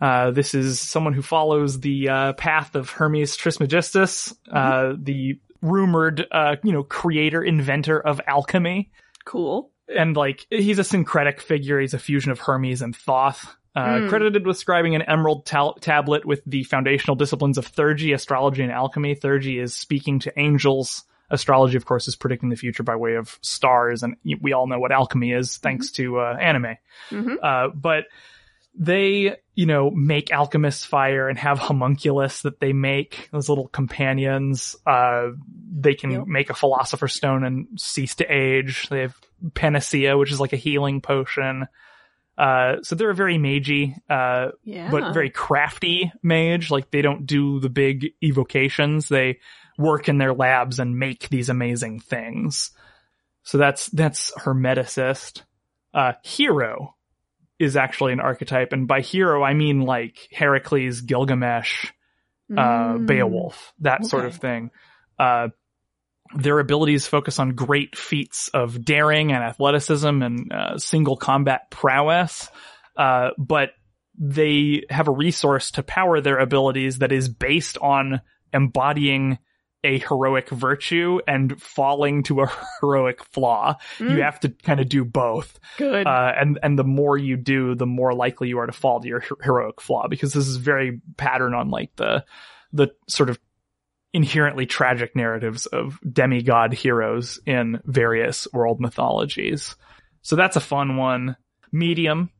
Uh, this is someone who follows the uh, path of Hermes Trismegistus, uh, the rumored, uh, you know, creator, inventor of alchemy. Cool. And like, he's a syncretic figure. He's a fusion of Hermes and Thoth. Uh, Mm. credited with scribing an emerald tal- tablet with the foundational disciplines of theurgy, astrology, and alchemy. Theurgy is speaking to angels. Astrology, of course, is predicting the future by way of stars, and we all know what alchemy is thanks to uh, anime. Mhm. Uh, but they, you know, make alchemists fire and have homunculus that they make, those little companions. Uh, they can Yep. make a philosopher's stone and cease to age. They have panacea, which is like a healing potion. Uh, so they're a very magey, uh, Yeah. but very crafty mage. Like they don't do the big evocations. They work in their labs and make these amazing things. So that's, that's Hermeticist. Uh, hero is actually an archetype. And by hero, I mean like Heracles, Gilgamesh, uh, Mm. Beowulf, that sort of thing. Uh, their abilities focus on great feats of daring and athleticism and uh, single combat prowess, uh, but they have a resource to power their abilities that is based on embodying a heroic virtue and falling to a (laughs) heroic flaw. Mm. You have to kind of do both. Good. Uh, and, and the more you do, the more likely you are to fall to your her- heroic flaw because this is very pattern on like the, the sort of inherently tragic narratives of demigod heroes in various world mythologies. So that's a fun one. Medium,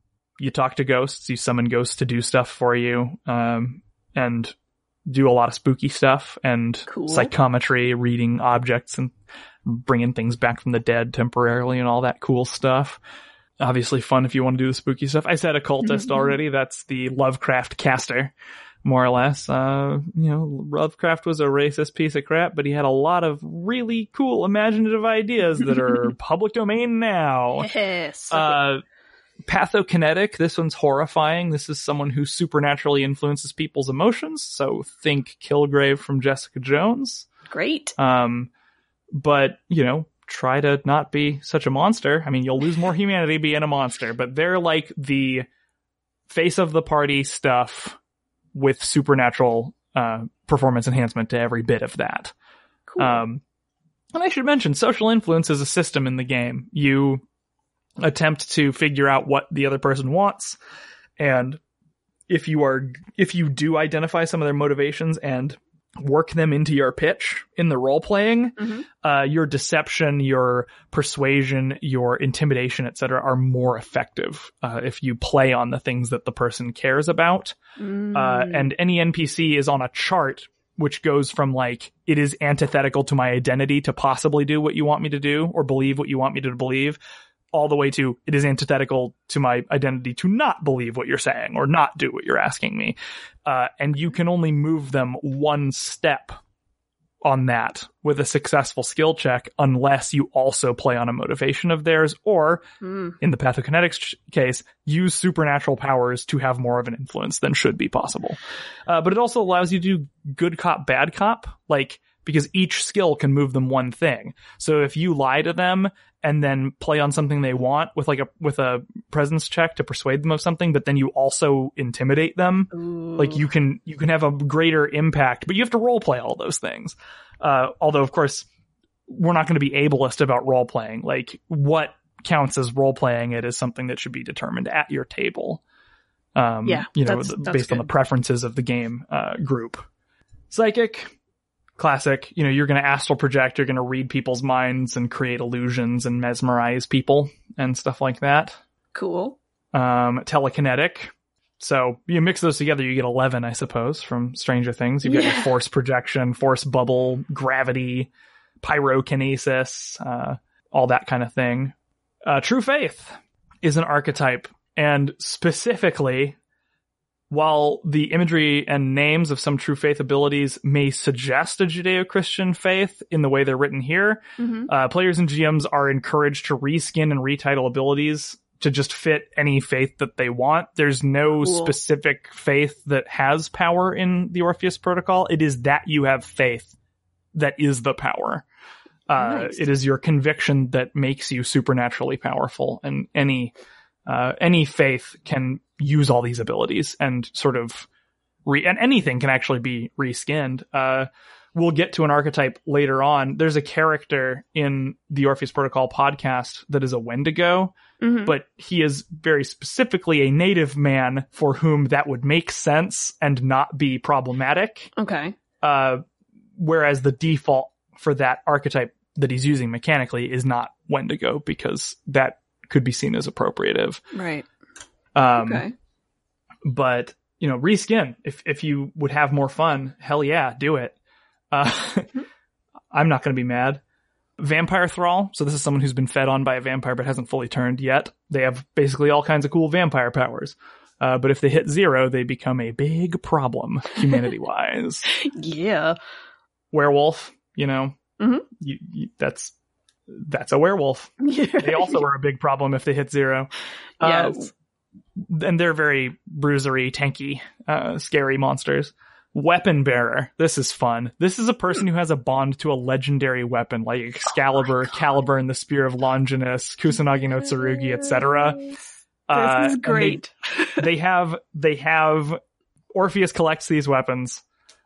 you talk to ghosts, you summon ghosts to do stuff for you, um, and do a lot of spooky stuff and Cool. psychometry, reading objects and bringing things back from the dead temporarily and all that cool stuff. Obviously fun if you want to do the spooky stuff. I said occultist Mhm. already. That's the Lovecraft caster, more or less. Uh, you know, Lovecraft was a racist piece of crap, but he had a lot of really cool imaginative ideas that are (laughs) public domain now. yes. Uh, pathokinetic. This one's horrifying. This is someone who supernaturally influences people's emotions. So think Kilgrave from Jessica Jones. Great. Um, but you know, try to not be such a monster. I mean, you'll lose more humanity being a monster, but they're like the face of the party stuff with supernatural, uh, performance enhancement to every bit of that. Cool. Um, and I should mention, social influence is a system in the game. You attempt to figure out what the other person wants, and if you are, if you do identify some of their motivations and work them into your pitch in the role playing, Mhm. uh, your deception, your persuasion, your intimidation, etc., are more effective uh, if you play on the things that the person cares about uh, Mm. and any NPC is on a chart which goes from like it is antithetical to my identity to possibly do what you want me to do or believe what you want me to believe all the way to it is antithetical to my identity to not believe what you're saying or not do what you're asking me uh, and you can only move them one step on that with a successful skill check unless you also play on a motivation of theirs or Mm. in the pathokinetics case, use supernatural powers to have more of an influence than should be possible. Uh, but it also allows you to do good cop, bad cop, like, because each skill can move them one thing. So if you lie to them and then play on something they want with like a, with a presence check to persuade them of something, but then you also intimidate them, Ooh. like you can, you can have a greater impact, but you have to role play all those things. Uh, although of course, we're not going to be ableist about role playing. Like what counts as role playing it is something that should be determined at your table. Um, Yeah, you know, that's- that's based on the preferences of the game, uh, group. Psychic, classic. You know, you're going to astral project, you're going to read people's minds and create illusions and mesmerize people and stuff like that. Cool. Um, telekinetic. So you mix those together, you get 11, I suppose, from Stranger Things. You've got your force projection, force bubble, gravity, pyrokinesis, uh, all that kind of thing. Uh, True Faith is an archetype, and specifically, while the imagery and names of some True Faith abilities may suggest a Judeo-Christian faith in the way they're written here, Mhm. uh, players and GMs are encouraged to reskin and retitle abilities to just fit any faith that they want. There's no Cool. specific faith that has power in the Orpheus protocol. It is that you have faith that is the power. Uh, Nice. it is your conviction that makes you supernaturally powerful and any, uh, any faith can use all these abilities and sort of re, and anything can actually be reskinned. Uh, we'll get to an archetype later on. There's a character in the Orpheus Protocol podcast that is a Wendigo, Mhm. but he is very specifically a native man for whom that would make sense and not be problematic. Okay. Uh, whereas the default for that archetype that he's using mechanically is not Wendigo because that could be seen as appropriative. Right. Um, Okay. but you know, reskin. If if you would have more fun, hell yeah, do it. Uh, (laughs) I'm not going to be mad. Vampire Thrall. So this is someone who's been fed on by a vampire but hasn't fully turned yet. They have basically all kinds of cool vampire powers. Uh, but if they hit zero, they become a big problem (laughs) humanity wise. Yeah. werewolf, you know, Mhm. you, you, that's that's a werewolf. (laughs) They also are a big problem if they hit zero. Uh, Yes. and they're very bruisery, tanky, uh, scary monsters. Weapon bearer. This is fun. This is a person who has a bond to a legendary weapon like Excalibur, Caliburn, and the Spear of Longinus, Kusanagi no Tsurugi, etc. This Uh, is and they- great. (laughs) they have they have Orpheus collects these weapons,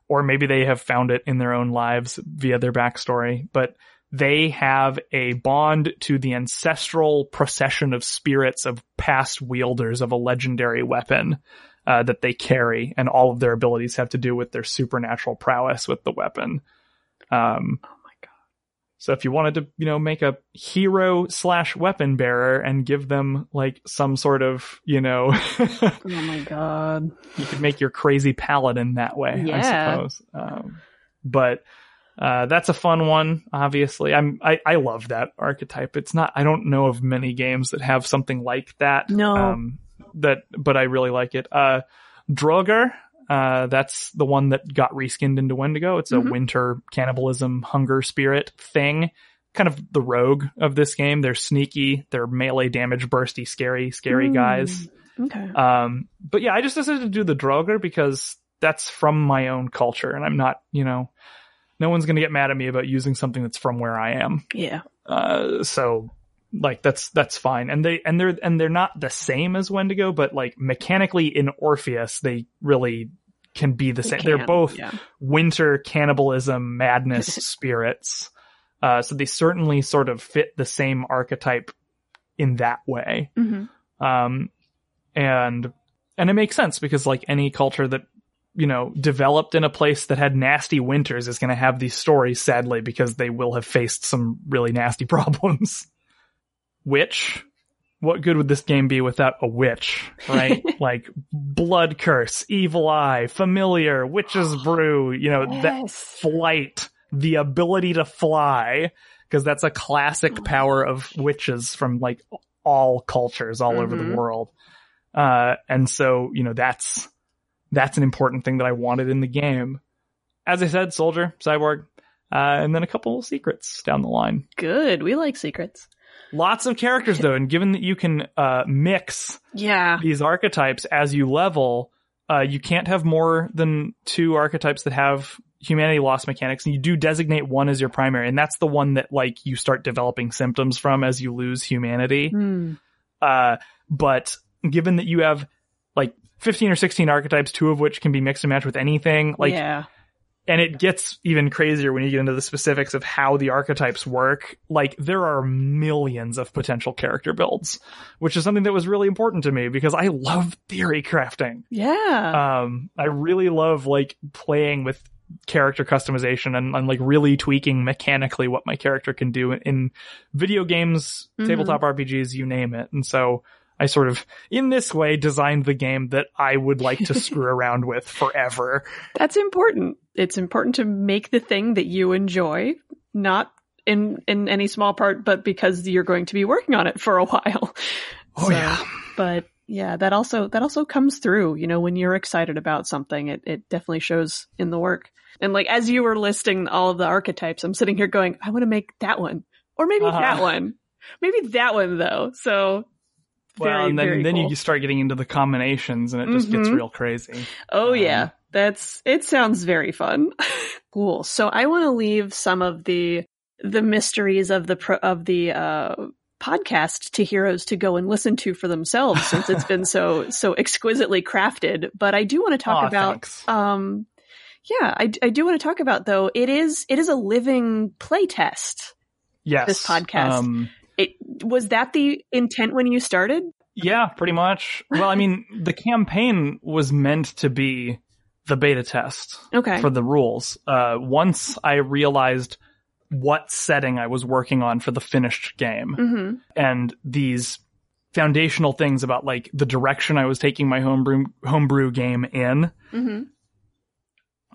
or maybe they have found it in their own lives via their backstory, but they have a bond to the ancestral procession of spirits of past wielders of a legendary weapon uh, that they carry, and all of their abilities have to do with their supernatural prowess with the weapon. Um, oh my god. so if you wanted to, you know, make a hero slash weapon bearer and give them like some sort of, you know, (laughs) Oh my god. you could make your crazy paladin that way, I suppose. Um, but uh, that's a fun one. Obviously, I'm I, I love that archetype. It's not. I don't know of many games that have something like that. No. Um, that, but I really like it. Uh, Droger. Uh, that's the one that got reskinned into Wendigo. It's a Mhm. winter cannibalism hunger spirit thing. Kind of the rogue of this game. They're sneaky. They're melee damage bursty, scary, scary Mm. guys. Okay. Um, but yeah, I just decided to do the Droger because that's from my own culture and I'm not, you know, no one's going to get mad at me about using something that's from where I am. Yeah. Uh, so like that's, that's fine. And they, and they're, and they're not the same as Wendigo, but like mechanically in Orpheus, they really can be the They same. They're both Yeah. winter cannibalism madness (laughs) spirits. Uh, so they certainly sort of fit the same archetype in that way. hmm Um, and, and it makes sense because like any culture that, you know, developed in a place that had nasty winters is going to have these stories, sadly, because they will have faced some really nasty (laughs) problems. Witch. What good would this game be without a witch, right? (laughs) like blood curse, evil eye, familiar, witch's (gasps) brew, you know, that flight, the ability to fly, because that's a classic power of witches from like all cultures all over Mhm. the world. Uh, and so, you know, that's, that's an important thing that I wanted in the game. As I said, soldier, cyborg, uh, and then a couple of secrets down the line. Good. We like secrets. Lots of characters though, and given that you can, uh, mix Yeah. these archetypes as you level, uh, you can't have more than two archetypes that have humanity loss mechanics, and you do designate one as your primary, and that's the one that like you start developing symptoms from as you lose humanity. Uh, but given that you have 15 or 16 archetypes, two of which can be mixed and matched with anything, like yeah. and it gets even crazier when you get into the specifics of how the archetypes work. Like there are millions of potential character builds, which is something that was really important to me because I love theory crafting. Yeah. Um, I really love like playing with character customization and, and like really tweaking mechanically what my character can do in video games, Mhm. tabletop RPGs, you name it. And so, I sort of, in this way, designed the game that I would like to screw (laughs) around with forever. That's important. It's important to make the thing that you enjoy, not in in any small part, but because you're going to be working on it for a while. Oh So, yeah. But yeah, that also that also comes through, you know, when you're excited about something, it, it definitely shows in the work. And like as you were listing all of the archetypes, I'm sitting here going, I want to make that one. Or maybe Uh-huh. that one. Maybe that one though. So Well, very, and then, then cool. you start getting into the combinations and it just gets Mhm. real crazy. Oh Um, yeah, that's it sounds very fun. (laughs) cool. So I want to leave some of the the mysteries of the pro, of the uh podcast to heroes to go and listen to for themselves since it's been so (laughs) so exquisitely crafted, but I do want to talk Aw, about thanks. um yeah, I, I do want to talk about though it is it is a living playtest. yes. this podcast. Um, It was that the intent when you started? Yeah, pretty much. Well, I mean, the campaign was meant to be the beta test Okay. for the rules. Uh, once I realized what setting I was working on for the finished game hmm and these foundational things about like the direction I was taking my homebrew homebrew game in, hmm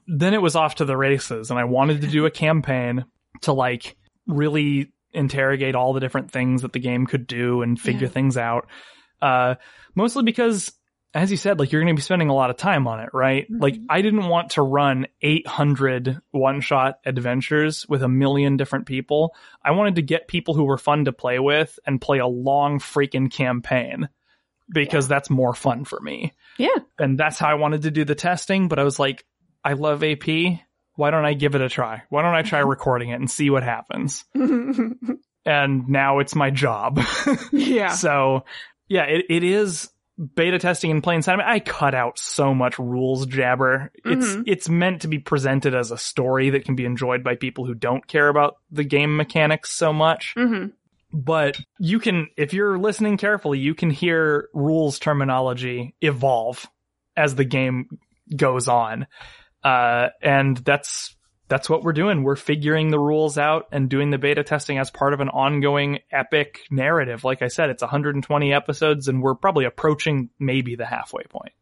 then it was off to the races and I wanted to do a campaign to like really interrogate all the different things that the game could do and figure Yeah. things out. Uh, mostly because, as you said, like you're going to be spending a lot of time on it, right? Mhm. Like I didn't want to run 800 one shot adventures with a million different people. I wanted to get people who were fun to play with and play a long freaking campaign because that's more fun for me Yeah. and that's how I wanted to do the testing. But I was like, I love AP. Why don't I give it a try? Why don't I try (laughs) recording it and see what happens? (laughs) And now it's my job. yeah. (laughs) so yeah, it, it is beta testing in plain sight. I, mean, I cut out so much rules jabber. It's Mhm. it's meant to be presented as a story that can be enjoyed by people who don't care about the game mechanics so much hmm but you can if you're listening carefully you can hear rules terminology evolve as the game goes on uh, and that's that's what we're doing. We're figuring the rules out and doing the beta testing as part of an ongoing epic narrative. Like i said it's 120 episodes and we're probably approaching maybe the halfway point.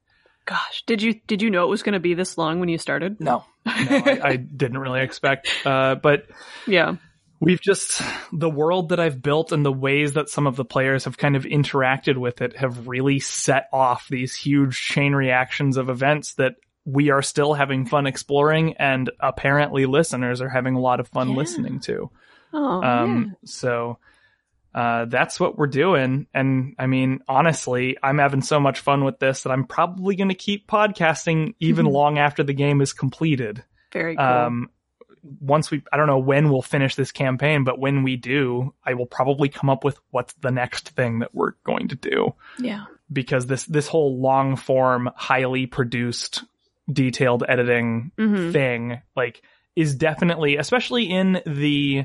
Gosh, did you did you know it was going to be this long when you started? no. (laughs) No I, I didn't really expect uh, but yeah. We've just, the world that I've built and the ways that some of the players have kind of interacted with it have really set off these huge chain reactions of events that we are still having fun exploring and apparently listeners are having a lot of fun Yeah. listening to. Oh, Um, so, uh, that's what we're doing. And I mean, honestly, I'm having so much fun with this that I'm probably going to keep podcasting even (laughs) long after the game is completed. Very cool. um once we i don't know when we'll finish this campaign but when we do i will probably come up with what's the next thing that we're going to do yeah. because this this whole long form highly produced detailed editing hmm thing like is definitely especially in the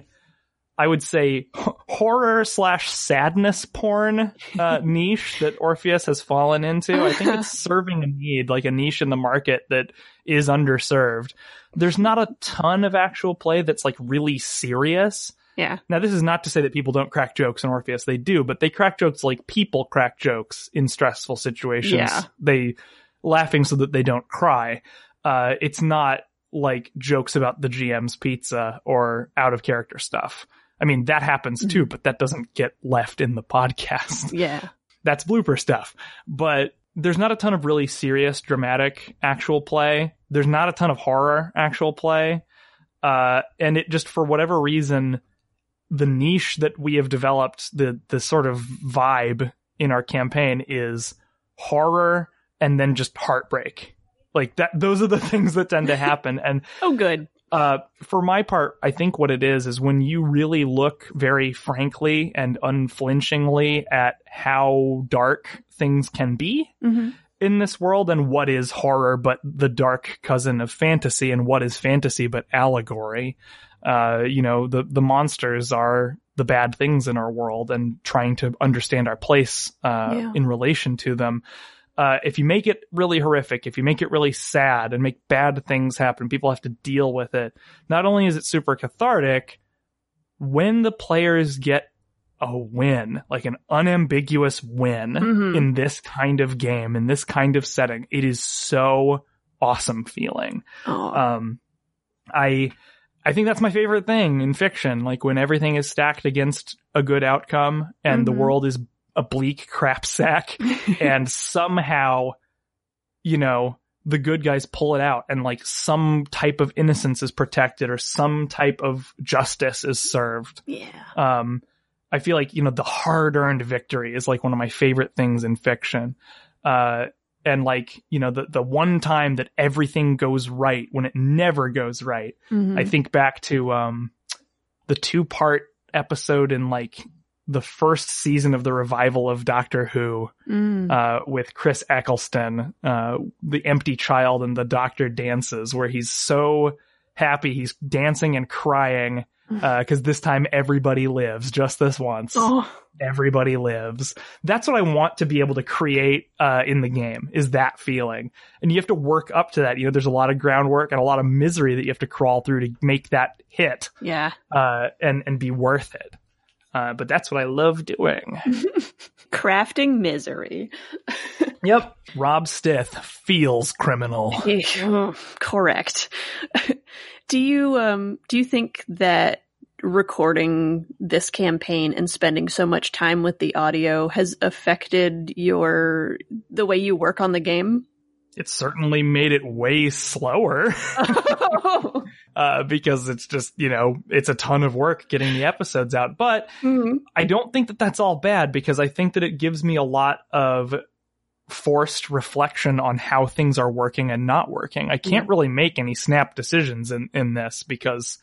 i would say (laughs) horror slash sadness porn uh, (laughs) niche that orpheus has fallen into i think it's (laughs) serving a need like a niche in the market that is underserved. There's not a ton of actual play that's like really serious. Yeah. now this is not to say that people don't crack jokes in orpheus. They do but they crack jokes like people crack jokes in stressful situations. Yeah. they laughing so that they don't cry uh, it's not like jokes about the GM's pizza or out of character stuff. I mean, that happens too, but that doesn't get left in the podcast. (laughs) Yeah. That's blooper stuff. But there's not a ton of really serious, dramatic actual play. There's not a ton of horror actual play. Uh, and it just, for whatever reason, the niche that we have developed, the, the sort of vibe in our campaign is horror and then just heartbreak. Like that, those are the (laughs) things that tend to happen. And (laughs) Oh, good. uh, for my part, I think what it is is when you really look very frankly and unflinchingly at how dark things can be hmm in this world and what is horror but the dark cousin of fantasy and what is fantasy but allegory. Uh, you know, the, the monsters are the bad things in our world and trying to understand our place, uh, Yeah. in relation to them. Uh, if you make it really horrific, if you make it really sad and make bad things happen, people have to deal with it. Not only is it super cathartic, when the players get a win, like an unambiguous win Mhm. in this kind of game, in this kind of setting. It is so awesome feeling. Oh, Um, I, I think that's my favorite thing in fiction. Like when everything is stacked against a good outcome and the Mhm. world is a bleak crap sack (laughs) and somehow, you know, the good guys pull it out and like some type of innocence is protected or some type of justice is served. yeah. Um, I feel like, you know, the hard earned victory is like one of my favorite things in fiction. Uh, and like, you know, the, the one time that everything goes right when it never goes right. Mhm. I think back to, um, the two part episode in like the first season of the revival of Doctor Who, Mm. uh, with Chris Eccleston, uh, the empty child and the doctor dances where he's so happy. He's dancing and crying, uh, cause this time everybody lives just this once. oh, Everybody lives. That's what I want to be able to create, uh, in the game is that feeling. And you have to work up to that. You know, there's a lot of groundwork and a lot of misery that you have to crawl through to make that hit, yeah. uh, and, and be worth it. Uh, but that's what I love doing. (laughs) Crafting misery. (laughs) Yep. Rob Stith feels criminal. (laughs) Correct. do you um do you think that recording this campaign and spending so much time with the audio has affected your the way you work on the game? It certainly made it way slower (laughs) (laughs) uh, because it's just, you know, it's a ton of work getting the episodes out. But Mhm. I don't think that that's all bad because I think that it gives me a lot of forced reflection on how things are working and not working. I can't really make any snap decisions in, in this because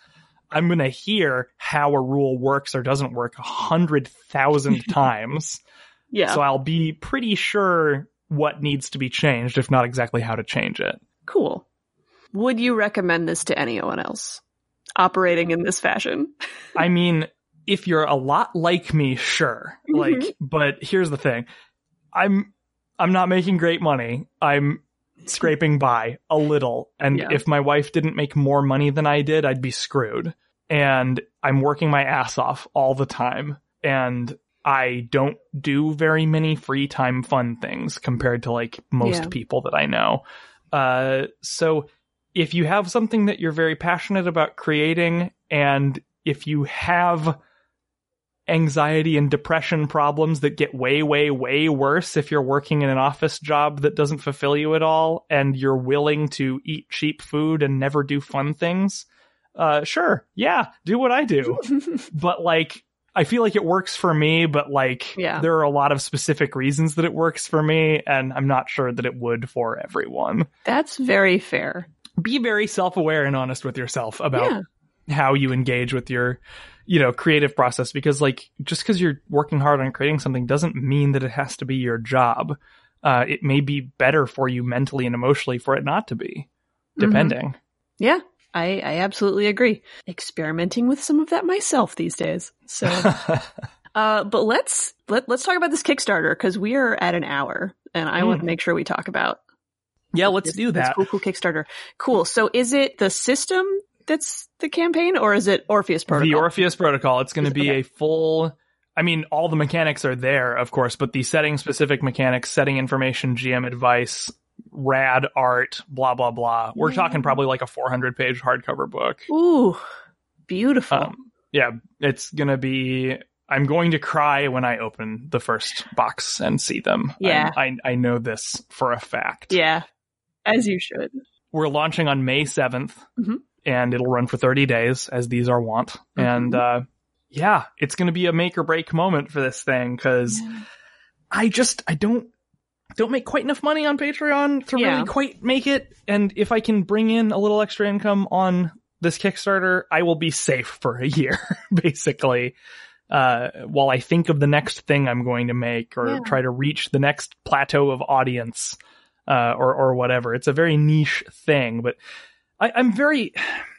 I'm going to hear how a rule works or doesn't work a hundred thousand (laughs) times. Yeah. So I'll be pretty sure what needs to be changed, if not exactly how to change it. cool. Would you recommend this to anyone else operating in this fashion? (laughs) I mean, if you're a lot like me, sure. Like, Mhm. but here's the thing. I'm, I'm not making great money. I'm scraping by a little. And Yeah. if my wife didn't make more money than I did, I'd be screwed. And I'm working my ass off all the time. And I don't do very many free time fun things compared to like most Yeah. people that I know. Uh, so if you have something that you're very passionate about creating and if you have anxiety and depression problems that get way, way, way worse if you're working in an office job that doesn't fulfill you at all and you're willing to eat cheap food and never do fun things, uh, sure. Yeah. Do what I do. (laughs) but like, I feel like it works for me, but like, Yeah. there are a lot of specific reasons that it works for me, and I'm not sure that it would for everyone. That's very fair. Be very self aware and honest with yourself about Yeah. how you engage with your you know creative process because like just because you're working hard on creating something doesn't mean that it has to be your job uh, it may be better for you mentally and emotionally for it not to be depending Yeah. I, I absolutely agree. Experimenting with some of that myself these days. So (laughs) Uh, but let's let, let's talk about this Kickstarter because we are at an hour, and I want to Mm. make sure we talk about. yeah let's this- do that cool, cool Kickstarter. Cool. So, is it the system that's the campaign, or is it Orpheus Protocol? the orpheus protocol it's going to be Okay. a full i mean all the mechanics are there of course but the setting specific mechanics setting information gm advice rad art blah blah blah we're Yeah. talking probably like a 400 page hardcover book Ooh, beautiful. Um, yeah, it's gonna be. I'm going to cry when I open the first box and see them. Yeah. I, I, I know this for a fact. yeah, as you should. We're launching on May 7th, Mhm. and it'll run for 30 days, as these are wont. Mhm. And uh, yeah, it's gonna be a make or break moment for this thing because I just I don't don't make quite enough money on Patreon to Yeah. really quite make it. And if I can bring in a little extra income on this Kickstarter, I will be safe for a year, (laughs) basically. Uh, while I think of the next thing I'm going to make or Yeah. try to reach the next plateau of audience, uh, or, or whatever. It's a very niche thing, but I, I'm very,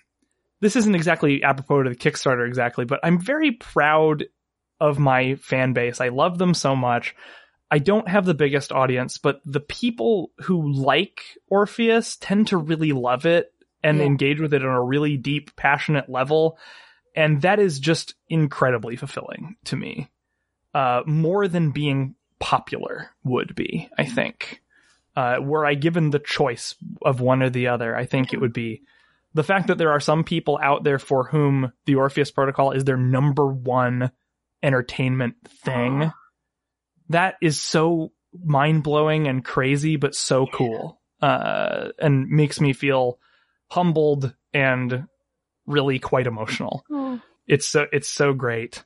(sighs) this isn't exactly apropos to the Kickstarter exactly, but I'm very proud of my fan base. I love them so much. I don't have the biggest audience, but the people who like Orpheus tend to really love it and Yeah. engage with it on a really deep, passionate level. And that is just incredibly fulfilling to me. uh, more than being popular would be, I think. Uh, were I given the choice of one or the other, I think it would be the fact that there are some people out there for whom the Orpheus Protocol is their number one entertainment thing. That is so mind blowing and crazy, but so cool. Uh, and makes me feel humbled and really quite emotional. Oh. It's so, it's so great.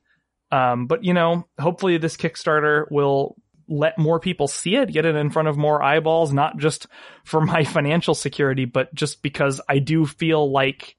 Um, but you know, hopefully this Kickstarter will let more people see it, get it in front of more eyeballs, not just for my (laughs) financial security, but just because I do feel like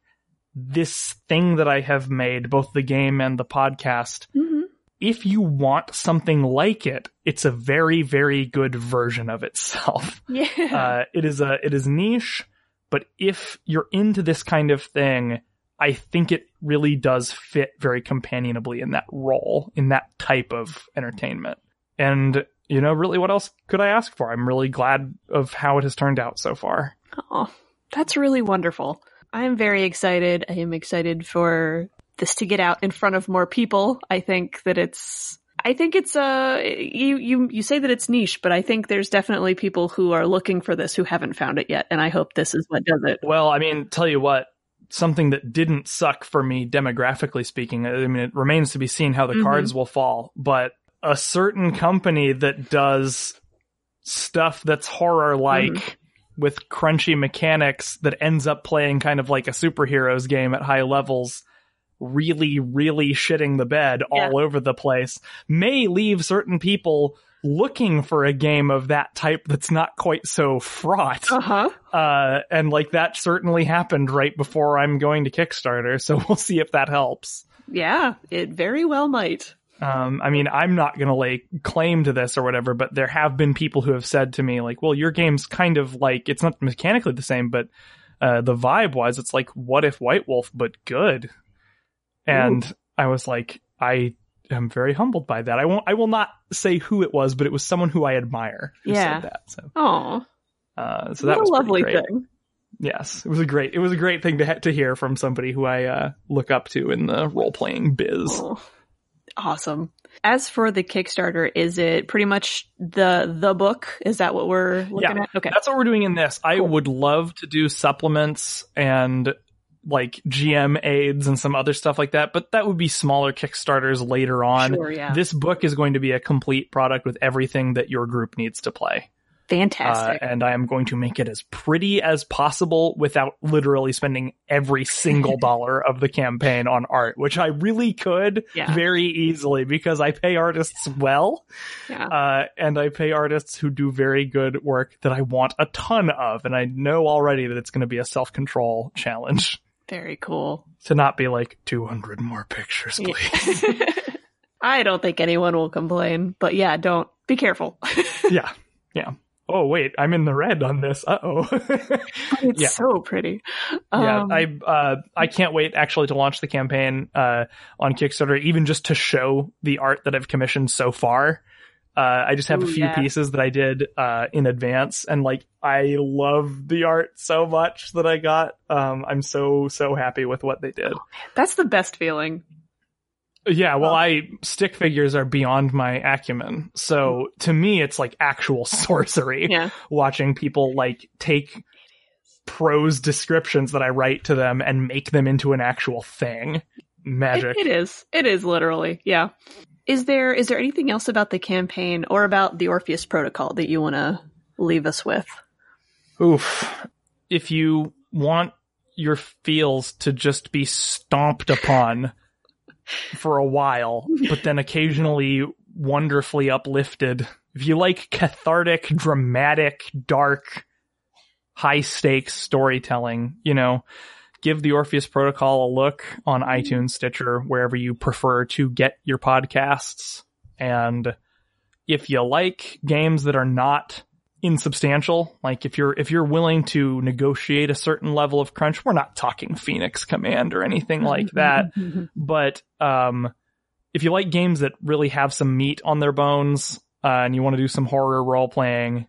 this thing that I have made, both the game and the podcast, Mhm. If you want something like it, it's a very, very good version of itself. (laughs) Yeah. Uh, it is a, it is niche, but if you're into this kind of thing, I think it really does fit very companionably in that role, in that type of entertainment. And, you know, really what else could I ask for? I'm really glad of how it has turned out so far. Oh, that's really wonderful. I am very excited. I am excited for this to get out in front of more people. I think that it's I think it's uh you you you say that it's niche, but I think there's definitely people who are looking for this who haven't found it yet, and I hope this is what does it. Well, I mean, tell you what, something that didn't suck for me demographically speaking, I mean, it remains to be seen how the Mhm. cards will fall, but a certain company that does stuff that's horror like with crunchy mechanics that ends up playing kind of like a superheroes game at high levels really really shitting the bed Yeah. all over the place may leave certain people looking for a game of that type that's not quite so fraught Uh-huh. uh, and like that certainly happened right before I'm going to Kickstarter, so (laughs) we'll see if that helps. Yeah, it very well might. Um, I mean, I'm not gonna lay claim to this or whatever, but there have been people who have said to me, like, well, your game's kind of like, it's not mechanically the same, but, uh, the vibe wise, it's like, what if White Wolf, but good? And I was like, I am very humbled by that. I won't, I will not say who it was, but it was someone who I admire who Yeah. said that. So, Oh, uh, so what that a was pretty lovely thing. Yes, it was a great it was a great thing to ha- to hear from somebody who I uh, look up to in the role playing biz. Oh, awesome. As for the Kickstarter, is it pretty much the the book? Is that what we're looking Yeah. at? Okay. That's what we're doing in this. I Cool. would love to do supplements and like GM aids and some other stuff like that, but that would be smaller Kickstarters later on. Sure, yeah. This book is going to be a complete product with everything that your group needs to play. Uh, Fantastic. and I am going to make it as pretty as possible without literally spending every single (laughs) dollar of the campaign on art, which I really could Yeah. very easily because I pay artists well, yeah. uh, and I pay artists who do very good work that I want a ton of, and I know already that it's going to be a self control challenge Very cool. to not be like 200 more pictures, please. (laughs) I don't think anyone will complain, but yeah, don't be careful. (laughs) yeah, yeah. Oh wait, I'm in the red on this. Uh (laughs) oh. it's Yeah. so pretty. yeah, Um, I uh, I can't wait actually to launch the campaign uh, on Kickstarter, even just to show the art that I've commissioned so far. Uh, I just have a few yeah. pieces that I did uh, in advance, and like I love the art so much that I got. Um, I'm so so happy with what they did. that's the best feeling. Yeah, well, Oh. I stick figures are beyond my acumen, so to me, it's like actual (laughs) sorcery Yeah. watching people like take prose descriptions that I write to them and make them into an actual thing. Magic. It, it is. It is literally. Yeah. Is there is there anything else about the campaign or about the Orpheus protocol that you want to leave us with? Oof. If you want your feels to just be stomped upon for a while, but then occasionally wonderfully uplifted, if you like cathartic, dramatic, dark, high stakes storytelling, you know, give the Orpheus Protocol a look on iTunes, Stitcher, wherever you prefer to get your podcasts. And if you like games that are not insubstantial, like if you're if you're willing to negotiate a certain level of crunch, we're not talking Phoenix Command or anything like (laughs) that, (laughs) but um if you like games that really have some meat on their bones uh, and you want to do some horror role playing,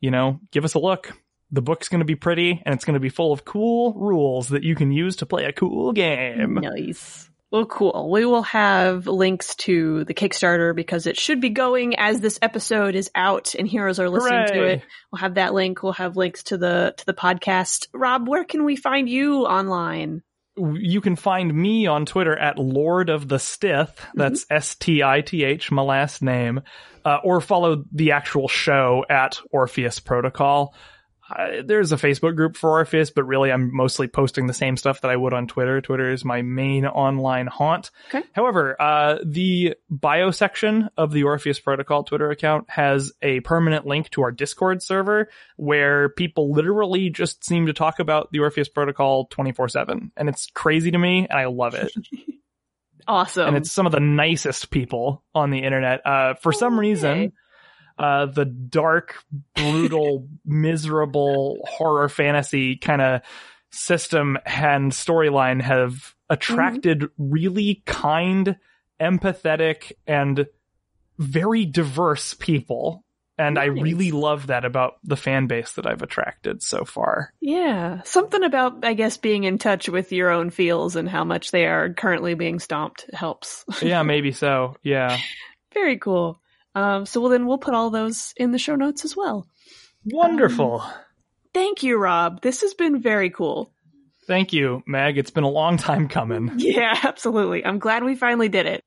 you know, give us a look. The book's going to be pretty and it's going to be full of cool rules that you can use to play a cool game. nice. Well, cool. We will have links to the Kickstarter because it should be going as this episode is out and heroes are listening to it. We'll have that link. We'll have links to the to the podcast. Rob, where can we find you online? you can find me on Twitter at Lord of the Stith. That's S T I T H, my last name. Uh, or follow the actual show at Orpheus Protocol. Uh, there's a Facebook group for Orpheus, but really I'm mostly posting the same stuff that I would on Twitter. Twitter is my main online haunt. Okay. However, uh, the bio section of the Orpheus Protocol Twitter account has a permanent link to our Discord server where people literally just seem to talk about the Orpheus Protocol 24 7. And it's crazy to me, and I love it. (laughs) Awesome. and it's some of the nicest people on the internet. Uh, for some reason, uh, the dark, brutal, (laughs) miserable horror fantasy kind of system and storyline have attracted really kind, empathetic, and very diverse people. And I really love that about the fan base that I've attracted so far. yeah, something about I guess being in touch with your own feels and how much they are currently being stomped helps. yeah, (laughs) maybe so. Yeah. Very cool. Um, so well then we'll put all those in the show notes as well. Wonderful. Thank you, Rob. This has been very cool. Thank you, Meg. It's been a long time coming. (laughs) Yeah, absolutely. I'm glad we finally did it.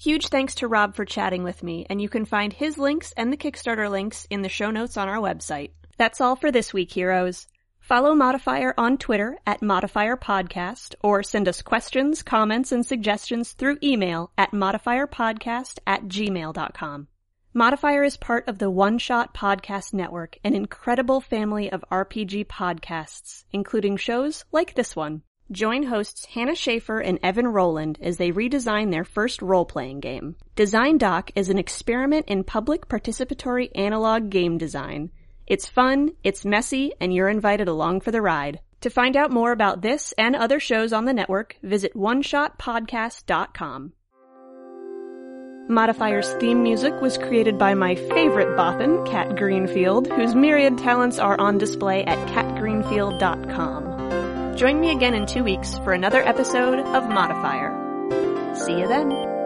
Huge thanks to Rob for chatting with me, and you can find his links and the Kickstarter links in the show notes on our website. That's all for this week, heroes. Follow Modifier on Twitter at Modifier Podcast, or send us questions, comments, and suggestions through email at modifierpodcast at gmail.com. Modifier is part of the One Shot Podcast Network, an incredible family of RPG podcasts, including shows like this one. Join hosts Hannah Shaffer and Evan Rowland as they redesign their first role-playing game. Design Doc is an experiment in public participatory analog game design. It's fun, it's messy, and you're invited along for the ride. To find out more about this and other shows on the network, visit oneshotpodcast.com. Modifier's theme music was created by my favorite Bothan, Kat Greenfield, whose myriad talents are on display at katgreenfield.com. Join me again in two weeks for another episode of Modifier. See you then.